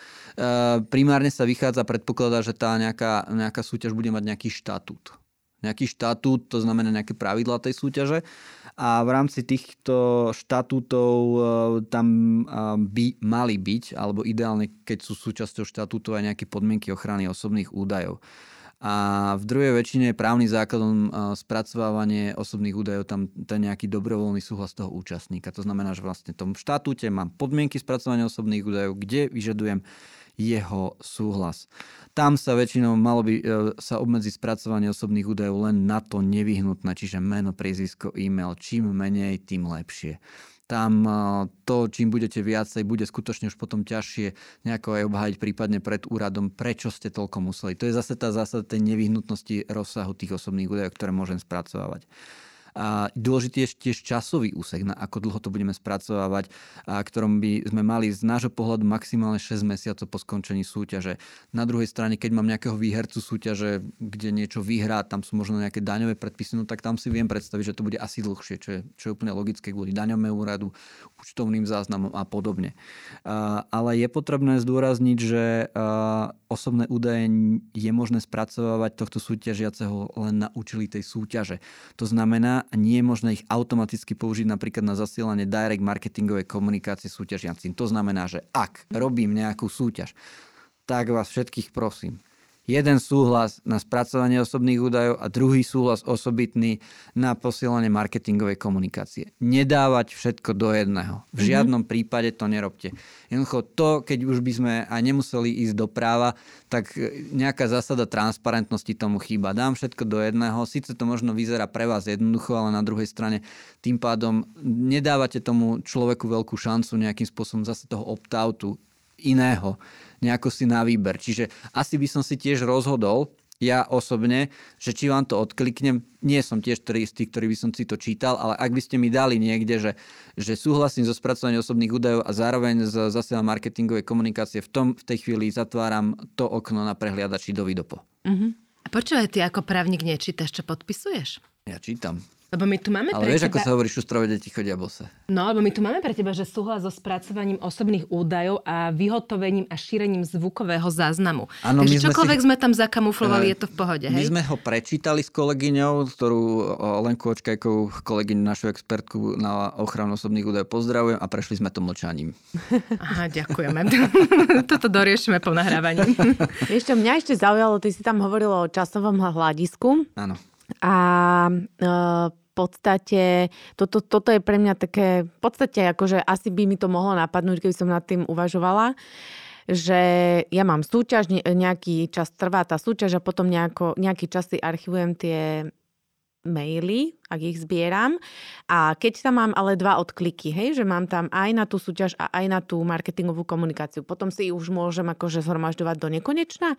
primárne sa vychádza, predpokladá, že tá nejaká, nejaká súťaž bude mať nejaký štatút. Nejaký štatút, to znamená nejaké pravidla tej súťaže. A v rámci týchto štatútov e, tam e, by mali byť, alebo ideálne, keď sú súčasťou štatútov aj nejaké podmienky ochrany osobných údajov. A v druhej väčšine je právny základom spracovávanie osobných údajov tam ten nejaký dobrovoľný súhlas toho účastníka. To znamená, že vlastne v tom štatúte mám podmienky spracovania osobných údajov, kde vyžadujem jeho súhlas. Tam sa väčšinou malo by e, sa obmedziť spracovanie osobných údajov len na to nevyhnutné, čiže meno, priezvisko, e-mail. Čím menej, tým lepšie tam to, čím budete viacej, bude skutočne už potom ťažšie nejako aj obhájiť prípadne pred úradom, prečo ste toľko museli. To je zase tá zásada tej nevyhnutnosti rozsahu tých osobných údajov, ktoré môžem spracovávať. A dôležitý je tiež časový úsek, na ako dlho to budeme spracovávať, a ktorom by sme mali z nášho pohľadu maximálne 6 mesiacov po skončení súťaže. Na druhej strane, keď mám nejakého výhercu súťaže, kde niečo vyhrá, tam sú možno nejaké daňové predpisy, no tak tam si viem predstaviť, že to bude asi dlhšie, čo je, čo je úplne logické kvôli daňovému úradu, účtovným záznamom a podobne. A, ale je potrebné zdôrazniť, že a, osobné údaje je možné spracovávať tohto súťažiaceho len na účely tej súťaže. To znamená, a nie je možné ich automaticky použiť napríklad na zasielanie direct marketingovej komunikácie súťažiacim. To znamená, že ak robím nejakú súťaž, tak vás všetkých prosím, jeden súhlas na spracovanie osobných údajov a druhý súhlas osobitný na posielanie marketingovej komunikácie. Nedávať všetko do jedného. V mhm. žiadnom mm-hmm. prípade to nerobte. Jednoducho to, keď už by sme aj nemuseli ísť do práva, tak nejaká zásada transparentnosti tomu chýba. Dám všetko do jedného, síce to možno vyzerá pre vás jednoducho, ale na druhej strane tým pádom nedávate tomu človeku veľkú šancu nejakým spôsobom zase toho opt-outu iného nejako si na výber. Čiže asi by som si tiež rozhodol, ja osobne, že či vám to odkliknem, nie som tiež z tých, ktorý by som si to čítal, ale ak by ste mi dali niekde, že, že súhlasím so spracovaním osobných údajov a zároveň s zasielom marketingovej komunikácie, v, tom, v tej chvíli zatváram to okno na prehliadači do Vidopo. Uh-huh. A počúvaj, ty ako právnik nečítaš, čo podpisuješ? Ja čítam. Lebo my tu máme Ale pre vieš, teba... ako sa hovorí, šustrové deti chodia bose. No, lebo my tu máme pre teba, že súhlas so spracovaním osobných údajov a vyhotovením a šírením zvukového záznamu. Ano, Takže čokoľvek sme, si... sme tam zakamuflovali, uh, je to v pohode, hej? My sme ho prečítali s kolegyňou, ktorú Lenku Očkajkou, kolegyňu, našu expertku na ochranu osobných údajov pozdravujem a prešli sme to mlčaním. Aha, ďakujeme. Toto doriešime po nahrávaní. Ešte mňa ešte zaujalo, ty si tam hovoril o časovom hľadisku. Áno. A e, v podstate, toto, toto je pre mňa také, v podstate akože asi by mi to mohlo napadnúť, keby som nad tým uvažovala, že ja mám súťaž, nejaký čas trvá tá súťaž a potom nejako, nejaký čas si archivujem tie maily, ak ich zbieram. A keď tam mám ale dva odkliky, hej, že mám tam aj na tú súťaž a aj na tú marketingovú komunikáciu, potom si už môžem akože zhromažďovať do nekonečna.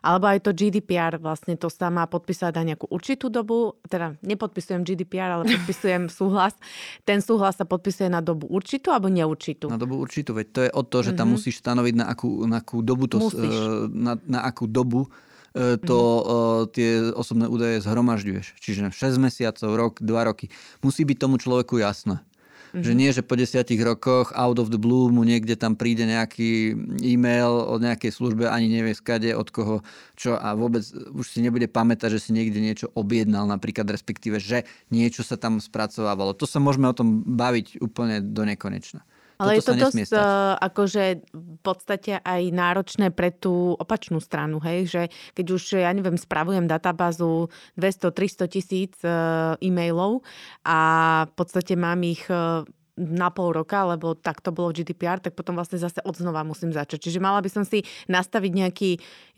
Alebo aj to GDPR, vlastne to sa má podpísať na nejakú určitú dobu, teda nepodpisujem GDPR, ale podpisujem súhlas. Ten súhlas sa podpisuje na dobu určitú alebo neurčitú? Na dobu určitú, veď to je o to, že tam mm-hmm. musíš stanoviť na akú, na akú dobu to, musíš. na, na akú dobu e, to mm-hmm. tie osobné údaje zhromažďuješ. Čiže 6 mesiacov, rok, 2 roky. Musí byť tomu človeku jasné. Mm-hmm. Že nie, že po desiatich rokoch out of the blue mu niekde tam príde nejaký e-mail od nejakej službe, ani nevie skade, od koho, čo a vôbec už si nebude pamätať, že si niekde niečo objednal, napríklad respektíve, že niečo sa tam spracovávalo. To sa môžeme o tom baviť úplne do nekonečna. Ale Toto je to dosť uh, akože v podstate aj náročné pre tú opačnú stranu, hej, že keď už, ja neviem, spravujem databázu 200-300 tisíc uh, e-mailov a v podstate mám ich uh, na pol roka, lebo tak to bolo v GDPR, tak potom vlastne zase odznova musím začať. Čiže mala by som si nastaviť nejaký,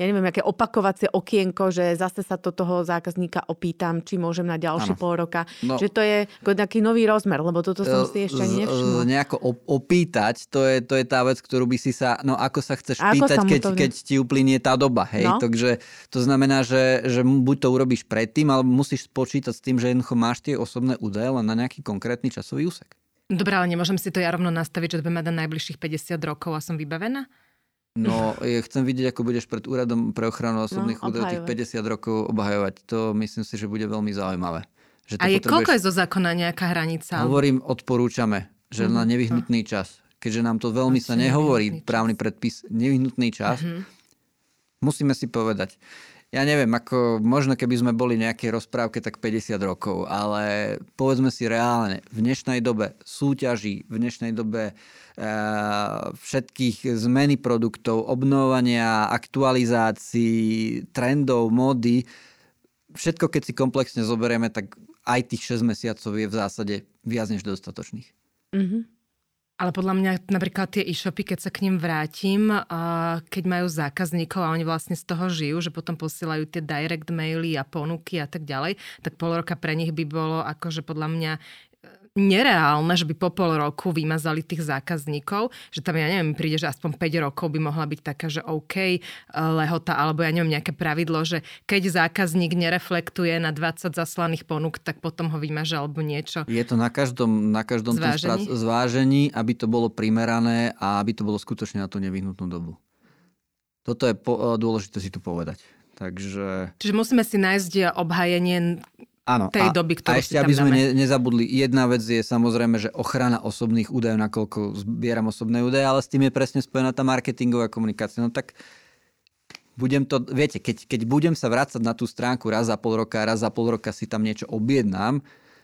ja neviem, nejaké opakovacie okienko, že zase sa to toho zákazníka opýtam, či môžem na ďalší ano. pol roka. No, že to je nejaký nový rozmer, lebo toto som si ešte ani nevšimla. Nejako opýtať, to je, to je tá vec, ktorú by si sa, no ako sa chceš ako pýtať, keď, keď ti uplynie tá doba, hej? No? Takže to znamená, že, že buď to urobíš predtým, alebo musíš spočítať s tým, že jednoducho máš tie osobné údaje len na nejaký konkrétny časový úsek. Dobre, ale nemôžem si to ja rovno nastaviť, že to budeme mať na najbližších 50 rokov a som vybavená? No, ja chcem vidieť, ako budeš pred úradom pre ochranu osobných no, údajov tých 50 rokov obhajovať. To myslím si, že bude veľmi zaujímavé. Že a je potrebuješ... koľko je zo zákona nejaká hranica? Hovorím, odporúčame, že uh-huh. na nevyhnutný čas. Keďže nám to veľmi sa nehovorí, právny predpis, nevyhnutný čas, uh-huh. musíme si povedať, ja neviem, ako možno keby sme boli v nejakej rozprávke, tak 50 rokov, ale povedzme si reálne, v dnešnej dobe súťaží, v dnešnej dobe e, všetkých zmeny produktov, obnovania, aktualizácií, trendov, módy, všetko keď si komplexne zoberieme, tak aj tých 6 mesiacov je v zásade viac než dostatočných. Mm-hmm. Ale podľa mňa napríklad tie e-shopy, keď sa k ním vrátim, keď majú zákazníkov a oni vlastne z toho žijú, že potom posielajú tie direct maily a ponuky a tak ďalej, tak pol roka pre nich by bolo akože podľa mňa nereálne, že by po pol roku vymazali tých zákazníkov, že tam, ja neviem, príde, že aspoň 5 rokov by mohla byť taká, že OK, eh, lehota, alebo ja neviem, nejaké pravidlo, že keď zákazník nereflektuje na 20 zaslaných ponúk, tak potom ho vymaže alebo niečo. Je to na každom, na každom zvážení? Zvážení, aby to bolo primerané a aby to bolo skutočne na tú nevyhnutnú dobu. Toto je po, dôležité si tu povedať. Takže... Čiže musíme si nájsť obhajenie Áno, tej a, doby, ktorú a ešte, aby sme ne, nezabudli, jedna vec je samozrejme, že ochrana osobných údajov, nakoľko zbieram osobné údaje, ale s tým je presne spojená tá marketingová komunikácia. No tak budem to, viete, keď, keď budem sa vrácať na tú stránku raz za pol roka, raz za pol roka si tam niečo objednám,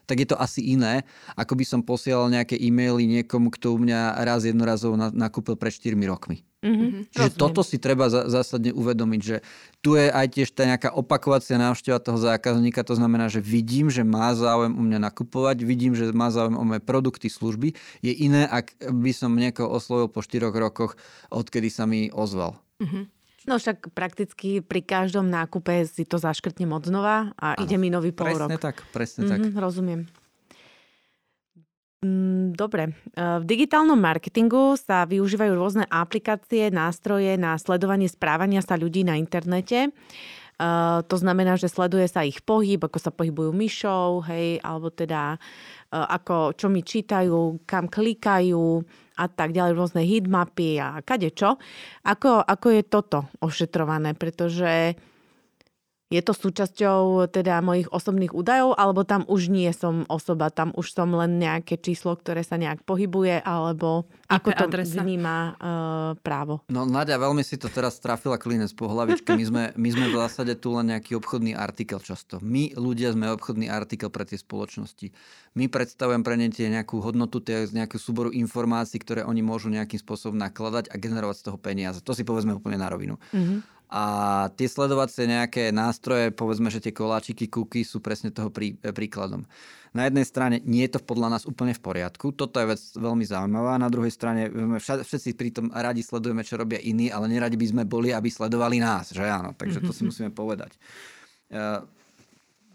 tak je to asi iné, ako by som posielal nejaké e-maily niekomu, kto u mňa raz jednorazovo nakúpil pred 4 rokmi. Mm-hmm. Čiže Rozumiem. toto si treba zásadne uvedomiť, že tu je aj tiež tá nejaká opakovacia návšteva toho zákazníka, to znamená, že vidím, že má záujem u mňa nakupovať, vidím, že má záujem o moje produkty, služby. Je iné, ak by som niekoho oslovil po 4 rokoch, odkedy sa mi ozval. Mm-hmm. No však prakticky pri každom nákupe si to zaškrtnem od znova a ano, ide mi nový pol rok. Presne tak, presne mm-hmm, tak. Rozumiem. Mm, dobre. E, v digitálnom marketingu sa využívajú rôzne aplikácie, nástroje na sledovanie správania sa ľudí na internete. Uh, to znamená, že sleduje sa ich pohyb, ako sa pohybujú myšou, hej, alebo teda uh, ako, čo mi čítajú, kam klikajú a tak ďalej, rôzne hitmapy a kadečo. Ako, ako je toto ošetrované? Pretože je to súčasťou teda mojich osobných údajov, alebo tam už nie som osoba, tam už som len nejaké číslo, ktoré sa nejak pohybuje, alebo ako to adresa. vníma uh, právo? No Nadia, veľmi si to teraz trafila klinec po hlavičke. My sme, my sme v zásade tu len nejaký obchodný artikel často. My ľudia sme obchodný artikel pre tie spoločnosti. My predstavujem pre ne tie nejakú hodnotu, tie nejakú súboru informácií, ktoré oni môžu nejakým spôsobom nakladať a generovať z toho peniaze. To si povedzme úplne na rovinu. Mm-hmm. A tie sledovacie nejaké nástroje, povedzme, že tie koláčiky, kuky sú presne toho prí, e, príkladom. Na jednej strane nie je to podľa nás úplne v poriadku, toto je vec veľmi zaujímavá, na druhej strane všetci pritom radi sledujeme, čo robia iní, ale neradi by sme boli, aby sledovali nás, že áno, takže to si musíme povedať.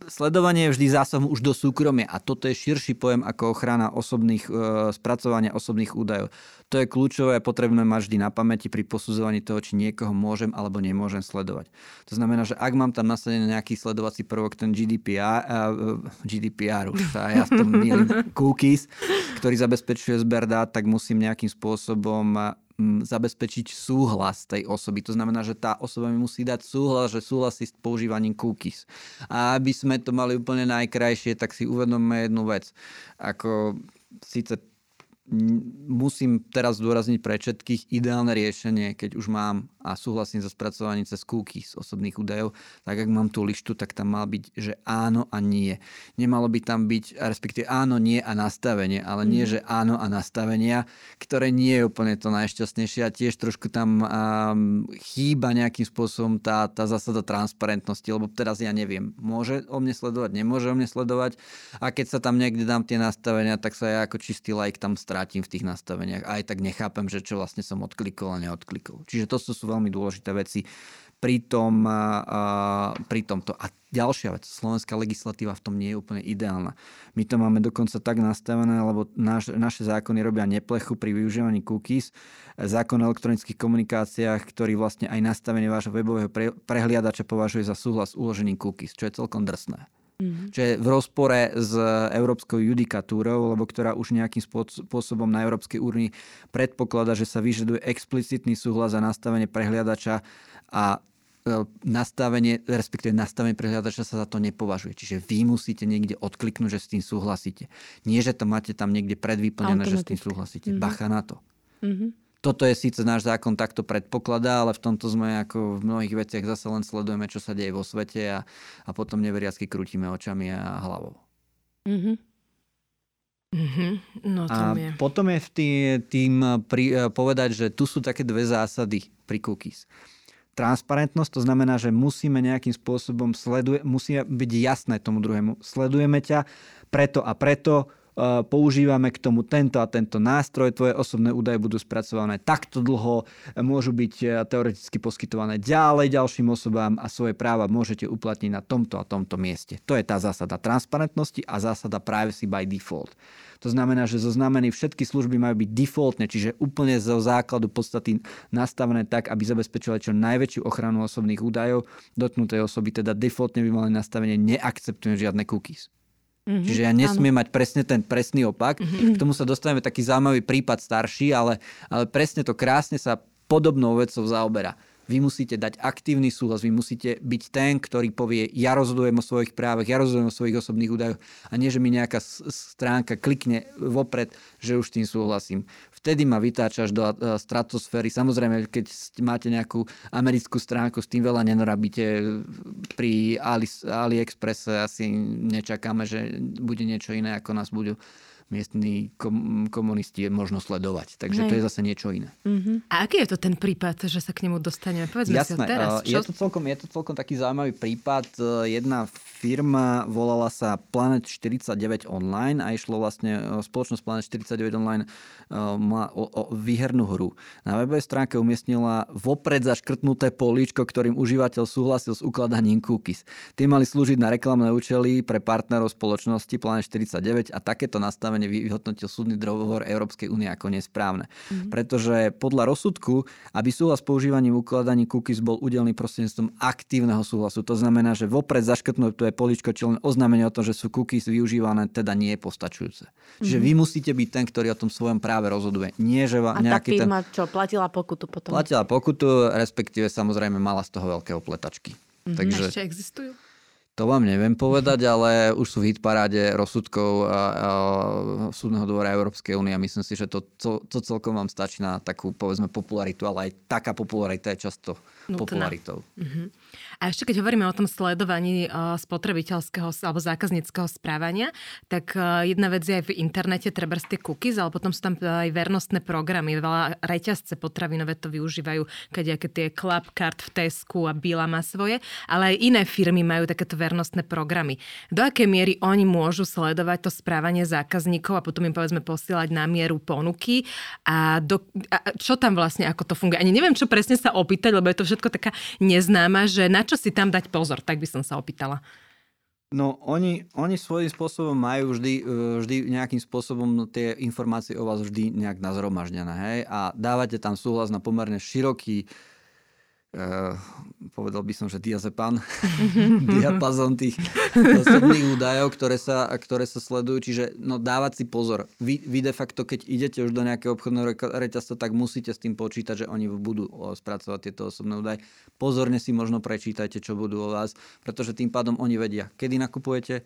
E, sledovanie je vždy zásahom už do súkromia a toto je širší pojem ako ochrana osobných, e, spracovania osobných údajov. To je kľúčové a potrebné mať vždy na pamäti pri posudzovaní toho, či niekoho môžem alebo nemôžem sledovať. To znamená, že ak mám tam nasadený nejaký sledovací prvok, ten GDPR, uh, e, GDPR už sa ja tom cookies, ktorý zabezpečuje zber dát, tak musím nejakým spôsobom zabezpečiť súhlas tej osoby. To znamená, že tá osoba mi musí dať súhlas, že súhlasí s používaním cookies. A aby sme to mali úplne najkrajšie, tak si uvedomme jednu vec. Ako síce musím teraz zdôrazniť pre všetkých ideálne riešenie, keď už mám a súhlasím so spracovaním cez cookies osobných údajov, tak ak mám tú lištu, tak tam mal byť, že áno a nie. Nemalo by tam byť, respektíve áno, nie a nastavenie, ale nie, mhm. že áno a nastavenia, ktoré nie je úplne to najšťastnejšie a tiež trošku tam um, chýba nejakým spôsobom tá, tá zásada transparentnosti, lebo teraz ja neviem, môže o mne sledovať, nemôže o mne sledovať a keď sa tam niekde dám tie nastavenia, tak sa ja ako čistý like tam strátim v tých nastaveniach a aj tak nechápem, že čo vlastne som odklikol a neodklikol. Čiže to sú veľmi dôležité veci pri, tom, pri tomto. A ďalšia vec, slovenská legislatíva v tom nie je úplne ideálna. My to máme dokonca tak nastavené, lebo naš, naše zákony robia neplechu pri využívaní cookies. Zákon o elektronických komunikáciách, ktorý vlastne aj nastavenie vášho webového prehliadača považuje za súhlas s uložením cookies, čo je celkom drsné. Mm-hmm. Čo je v rozpore s európskou judikatúrou, lebo ktorá už nejakým spôsobom na Európskej úrovni predpokladá, že sa vyžaduje explicitný súhlas za nastavenie prehliadača a nastavenie, respektíve nastavenie prehľadača sa za to nepovažuje. Čiže vy musíte niekde odkliknúť, že s tým súhlasíte. Nie, že to máte tam niekde predvyplnené, že s tým súhlasíte. Mm-hmm. Bacha na to. Mm-hmm. Toto je síce náš zákon takto predpokladá, ale v tomto sme ako v mnohých veciach zase len sledujeme, čo sa deje vo svete a, a potom neveriacky krútime očami a hlavou. Mm-hmm. Mm-hmm. No, a je. potom je tým, tým pri, povedať, že tu sú také dve zásady pri cookies transparentnosť, to znamená, že musíme nejakým spôsobom sleduje, musí byť jasné tomu druhému. Sledujeme ťa preto a preto, používame k tomu tento a tento nástroj, tvoje osobné údaje budú spracované takto dlho, môžu byť uh, teoreticky poskytované ďalej ďalším osobám a svoje práva môžete uplatniť na tomto a tomto mieste. To je tá zásada transparentnosti a zásada privacy by default. To znamená, že zoznamený všetky služby majú byť defaultne, čiže úplne zo základu podstaty nastavené tak, aby zabezpečovali čo najväčšiu ochranu osobných údajov dotknutej osoby, teda defaultne by mali nastavenie neakceptujem žiadne cookies. Mm-hmm, Čiže ja nesmiem áno. mať presne ten presný opak. Mm-hmm. K tomu sa dostaneme taký zaujímavý prípad starší, ale, ale presne to krásne sa podobnou vecou zaoberá. Vy musíte dať aktívny súhlas, vy musíte byť ten, ktorý povie, ja rozhodujem o svojich právach, ja rozhodujem o svojich osobných údajoch a nie, že mi nejaká stránka klikne vopred, že už tým súhlasím. Vtedy ma vytáčaš do stratosféry. Samozrejme, keď máte nejakú americkú stránku, s tým veľa nenarabíte. Pri Ali, AliExpresse asi nečakáme, že bude niečo iné, ako nás budú miestni kom- komunisti možno sledovať. Takže Hej. to je zase niečo iné. Uh-huh. A aký je to ten prípad, že sa k nemu dostaneme? Povedzme Jasné, si ho teraz. Čo? Je, to celkom, je to celkom taký zaujímavý prípad. E, jedna firma volala sa Planet 49 Online a išlo vlastne, e, spoločnosť Planet 49 Online má o, o výhernú hru. Na webovej stránke umiestnila vopred zaškrtnuté políčko, ktorým užívateľ súhlasil s ukladaním cookies. Tie mali slúžiť na reklamné účely pre partnerov spoločnosti Planet 49 a takéto nastavenie vyslovene vyhodnotil súdny dohovor Európskej únie ako nesprávne. Mm-hmm. Pretože podľa rozsudku, aby súhlas s používaním ukladaní cookies bol udelený prostredníctvom aktívneho súhlasu. To znamená, že vopred je poličko, či len oznámenie o tom, že sú cookies využívané, teda nie je postačujúce. Mm-hmm. Čiže vy musíte byť ten, ktorý o tom svojom práve rozhoduje. Nie, že A nejaký tá firma ten... čo, platila pokutu potom? Platila pokutu, respektíve samozrejme mala z toho veľké opletačky. Mm-hmm. Takže... Ešte existujú? To vám neviem povedať, ale už sú v hitparáde rozsudkov a, a súdneho dvora Európskej únie a myslím si, že to, to, to celkom vám stačí na takú, povedzme, popularitu, ale aj taká popularita je často Nutná. popularitou. Uh-huh. A ešte keď hovoríme o tom sledovaní spotrebiteľského alebo zákazníckého správania, tak jedna vec je aj v internete, treba tie cookies, ale potom sú tam aj vernostné programy. Veľa reťazce potravinové to využívajú, keď aké tie Clubcard v Tesku a Bila má svoje, ale aj iné firmy majú takéto vernostné programy. Do akej miery oni môžu sledovať to správanie zákazníkov a potom im povedzme posielať na mieru ponuky a, do, a čo tam vlastne, ako to funguje. Ani neviem, čo presne sa opýtať, lebo je to všetko taká neznáma, že na čo si tam dať pozor, tak by som sa opýtala. No, oni, oni svojím spôsobom majú vždy, e, vždy nejakým spôsobom tie informácie o vás vždy nejak nazromaždené, hej? A dávate tam súhlas na pomerne široký povedal by som, že diazepán, diapazon tých osobných údajov, ktoré sa, ktoré sa sledujú. Čiže no, dávať si pozor. Vy, vy de facto, keď idete už do nejakého obchodného reťazca, tak musíte s tým počítať, že oni budú spracovať tieto osobné údaje. Pozorne si možno prečítajte, čo budú o vás, pretože tým pádom oni vedia, kedy nakupujete,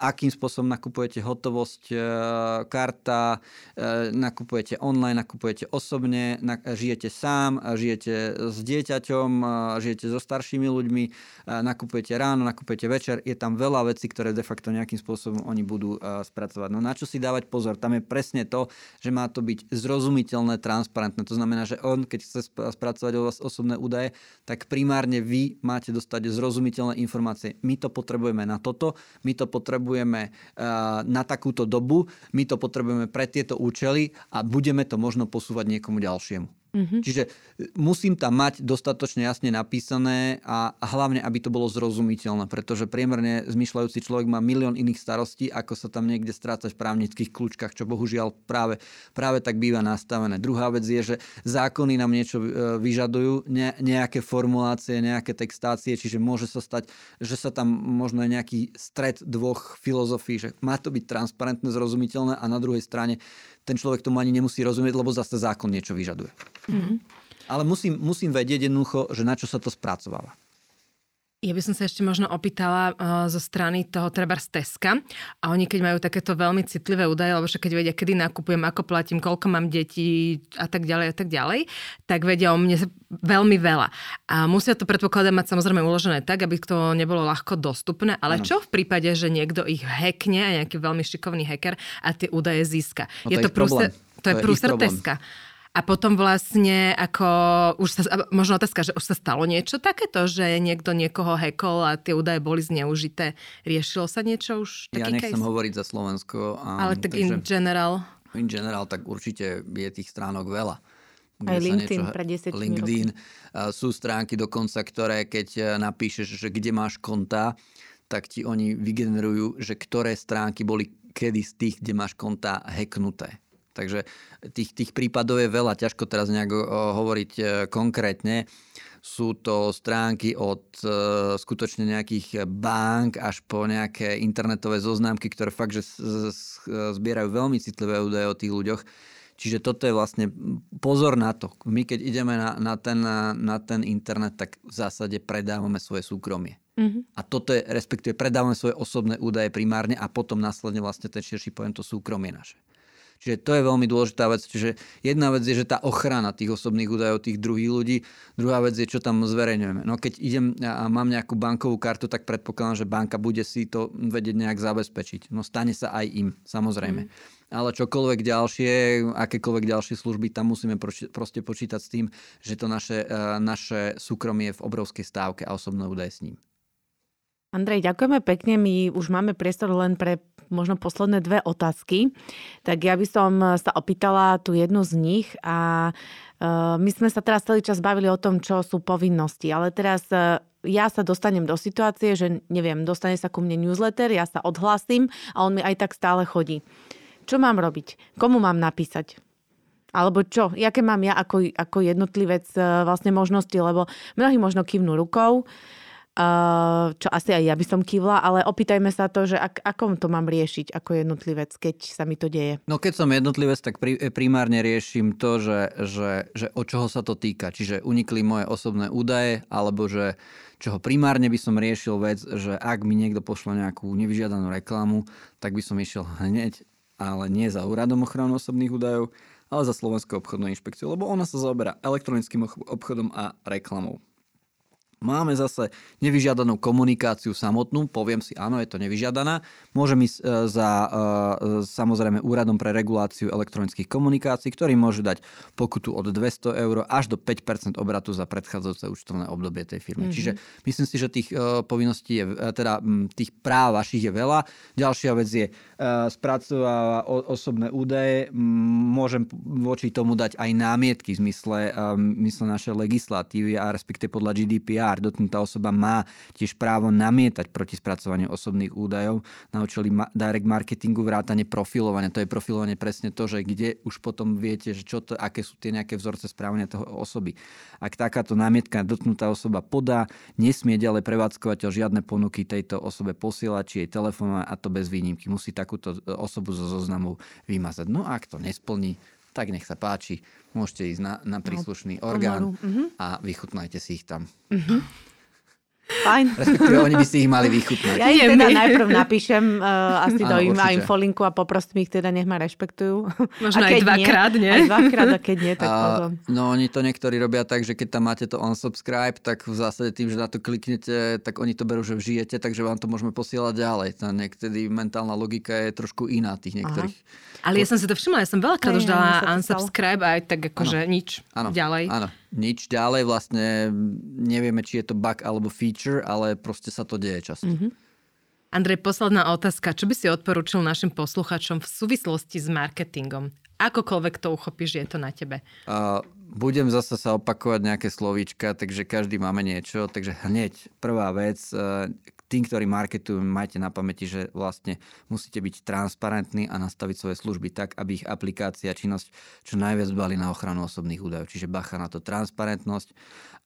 akým spôsobom nakupujete hotovosť, e, karta, e, nakupujete online, nakupujete osobne, žijete sám, žijete s dieťaťom, žijete so staršími ľuďmi, nakupujete ráno, nakupujete večer. Je tam veľa vecí, ktoré de facto nejakým spôsobom oni budú e, spracovať. No na čo si dávať pozor? Tam je presne to, že má to byť zrozumiteľné, transparentné. To znamená, že on, keď chce spracovať o vás osobné údaje, tak primárne vy máte dostať zrozumiteľné informácie. My to potrebujeme na toto, my to potrebujeme potrebujeme eh, na takúto dobu, my to potrebujeme pre tieto účely a budeme to možno posúvať niekomu ďalšiemu. Mm-hmm. Čiže e, musím tam mať dostatočne jasne napísané a, hlavne, aby to bolo zrozumiteľné, pretože priemerne zmyšľajúci človek má milión iných starostí, ako sa tam niekde strácať v právnických kľúčkach, čo bohužiaľ práve, práve tak býva nastavené. Druhá vec je, že zákony nám niečo e, vyžadujú, ne, nejaké formulácie, nejaké textácie, čiže môže sa stať, že sa tam možno je nejaký stred dvoch filozofií, že má to byť transparentné, zrozumiteľné a na druhej strane ten človek tomu ani nemusí rozumieť, lebo zase zákon niečo vyžaduje. Mm-hmm. Ale musím, musím vedieť jednoducho, že na čo sa to spracováva. Ja by som sa ešte možno opýtala uh, zo strany toho treba z Teska a oni keď majú takéto veľmi citlivé údaje, lebo však keď vedia, kedy nakupujem, ako platím, koľko mám detí a tak ďalej a tak ďalej, tak vedia o mne veľmi veľa. A musia to predpokladať mať samozrejme uložené tak, aby to nebolo ľahko dostupné, ale ano. čo v prípade, že niekto ich hackne nejaký veľmi šikovný hacker a tie údaje získa? No to je to prúser, to, to je prúser Teska. A potom vlastne ako, už sa, možno otázka, že už sa stalo niečo takéto, že niekto niekoho hekol a tie údaje boli zneužité. Riešilo sa niečo už? Taký ja nechcem case? hovoriť za Slovensko. A, Ale tak takže, in general? In general, tak určite je tých stránok veľa. Aj LinkedIn niečo, pre 10 LinkedIn. Roky. Sú stránky dokonca, ktoré keď e, napíšeš, že kde máš konta, tak ti oni vygenerujú, že ktoré stránky boli kedy z tých, kde máš konta hacknuté. Takže tých, tých prípadov je veľa, ťažko teraz nejak hovoriť e, konkrétne. Sú to stránky od e, skutočne nejakých bank až po nejaké internetové zoznámky, ktoré fakt, že zbierajú veľmi citlivé údaje o tých ľuďoch. Čiže toto je vlastne pozor na to. My keď ideme na, na, ten, na ten internet, tak v zásade predávame svoje súkromie. Mm-hmm. A toto je, respektíve predávame svoje osobné údaje primárne a potom následne vlastne ten širší pojem to súkromie naše. Čiže to je veľmi dôležitá vec. Čiže jedna vec je, že tá ochrana tých osobných údajov tých druhých ľudí, druhá vec je, čo tam zverejňujeme. No keď idem a mám nejakú bankovú kartu, tak predpokladám, že banka bude si to vedieť nejak zabezpečiť. No stane sa aj im, samozrejme. Mm. Ale čokoľvek ďalšie, akékoľvek ďalšie služby, tam musíme proste počítať s tým, že to naše, e, naše súkromie je v obrovskej stávke a osobné údaje s ním. Andrej, ďakujeme pekne. My už máme priestor len pre možno posledné dve otázky. Tak ja by som sa opýtala tu jednu z nich a uh, my sme sa teraz celý čas bavili o tom, čo sú povinnosti, ale teraz uh, ja sa dostanem do situácie, že neviem, dostane sa ku mne newsletter, ja sa odhlásim a on mi aj tak stále chodí. Čo mám robiť? Komu mám napísať? Alebo čo? Jaké mám ja ako, ako jednotlivec vlastne možnosti? Lebo mnohí možno kývnú rukou, čo asi aj ja by som kývla, ale opýtajme sa to, že ak, ako to mám riešiť ako jednotlivec, keď sa mi to deje. No keď som jednotlivec, tak pri, primárne riešim to, že, že, že od čoho sa to týka. Čiže unikli moje osobné údaje, alebo že čoho primárne by som riešil vec, že ak mi niekto pošle nejakú nevyžiadanú reklamu, tak by som išiel hneď, ale nie za úradom ochranu osobných údajov, ale za Slovenskou obchodnou inšpekciou, lebo ona sa zaoberá elektronickým obchodom a reklamou. Máme zase nevyžiadanú komunikáciu samotnú, poviem si, áno, je to nevyžiadaná. Môžem ísť e, za e, samozrejme úradom pre reguláciu elektronických komunikácií, ktorý môže dať pokutu od 200 eur až do 5% obratu za predchádzajúce účtovné obdobie tej firmy. Mm-hmm. Čiže myslím si, že tých e, povinností je, teda tých práv vašich je veľa. Ďalšia vec je spracováva osobné údaje. Môžem voči tomu dať aj námietky v zmysle, zmysle našej legislatívy a respektive podľa GDPR GDPR dotknutá osoba má tiež právo namietať proti spracovaniu osobných údajov na účely direct marketingu, vrátane profilovania. To je profilovanie presne to, že kde už potom viete, že čo to, aké sú tie nejaké vzorce správania toho osoby. Ak takáto námietka dotknutá osoba podá, nesmie ďalej prevádzkovateľ žiadne ponuky tejto osobe posielať, či jej telefónovať a to bez výnimky. Musí takúto e, osobu zo zoznamu vymazať. No a ak to nesplní, tak nech sa páči, môžete ísť na, na no, príslušný no, orgán uh-huh. a vychutnajte si ich tam. Uh-huh. Fajn. Respektíve oni by si ich mali vychutnať. Ja im teda najprv napíšem uh, asi do im infolinku a poprosím ich teda, nech ma rešpektujú. Možno aj dvakrát, nie? Aj dvakrát, a keď nie, tak potom. No oni to niektorí robia tak, že keď tam máte to unsubscribe, tak v zásade tým, že na to kliknete, tak oni to berú, že žijete, takže vám to môžeme posielať ďalej. Tá niekedy mentálna logika je trošku iná tých niektorých. Aha. Ale ja som si to všimla, ja som veľakrát už dala unsubscribe aj tak akože nič ano, ďalej. Áno, nič ďalej, vlastne nevieme, či je to bug alebo feature, ale proste sa to deje často. Mm-hmm. Andrej, posledná otázka. Čo by si odporúčil našim posluchačom v súvislosti s marketingom? Akokoľvek to uchopíš, je to na tebe. Uh, budem zase sa opakovať nejaké slovíčka, takže každý máme niečo. Takže hneď prvá vec, uh, tým, ktorí marketujú, majte na pamäti, že vlastne musíte byť transparentní a nastaviť svoje služby tak, aby ich aplikácia, činnosť čo najviac dbali na ochranu osobných údajov. Čiže bacha na to transparentnosť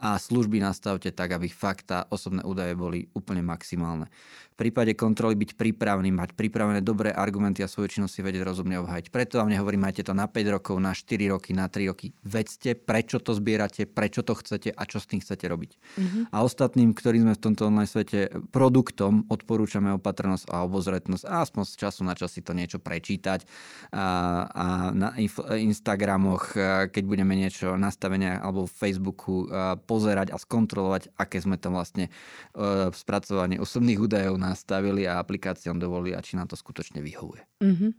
a služby nastavte tak, aby fakt tá osobné údaje boli úplne maximálne. v prípade kontroly byť pripravený, mať pripravené dobré argumenty a svoju činnosť si vedieť rozumne obhajiť. Preto vám nehovorím, majte to na 5 rokov, na 4 roky, na 3 roky. Vedzte, prečo to zbierate, prečo to chcete a čo s tým chcete robiť. Mm-hmm. A ostatným, ktorí sme v tomto online svete produktom, odporúčame opatrnosť a obozretnosť a aspoň z času na čas si to niečo prečítať a, a na Instagramoch, keď budeme niečo nastavenia alebo v Facebooku pozerať a skontrolovať, aké sme tam vlastne v spracovaní osobných údajov nastavili a aplikáciám dovolili a či nám to skutočne vyhovuje. Mm-hmm.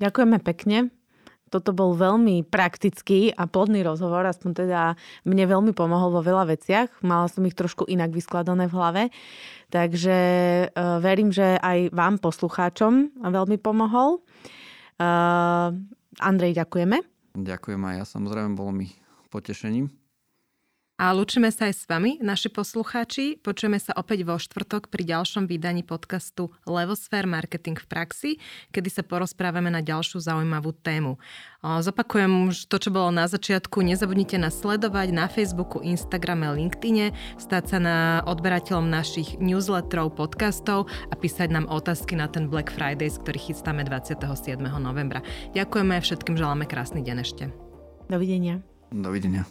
Ďakujeme pekne. Toto bol veľmi praktický a plodný rozhovor, aspoň teda mne veľmi pomohol vo veľa veciach. Mala som ich trošku inak vyskladané v hlave. Takže uh, verím, že aj vám, poslucháčom, veľmi pomohol. Uh, Andrej, ďakujeme. Ďakujem aj ja, samozrejme, bolo mi potešením. A lúčime sa aj s vami, naši poslucháči. Počujeme sa opäť vo štvrtok pri ďalšom vydaní podcastu Levosphere Marketing v praxi, kedy sa porozprávame na ďalšiu zaujímavú tému. Zopakujem už to, čo bolo na začiatku. Nezabudnite nás sledovať na Facebooku, Instagrame, LinkedIne, stať sa na odberateľom našich newsletterov, podcastov a písať nám otázky na ten Black Fridays, ktorý chystáme 27. novembra. Ďakujeme všetkým, želáme krásny deň ešte. Dovidenia. Dovidenia.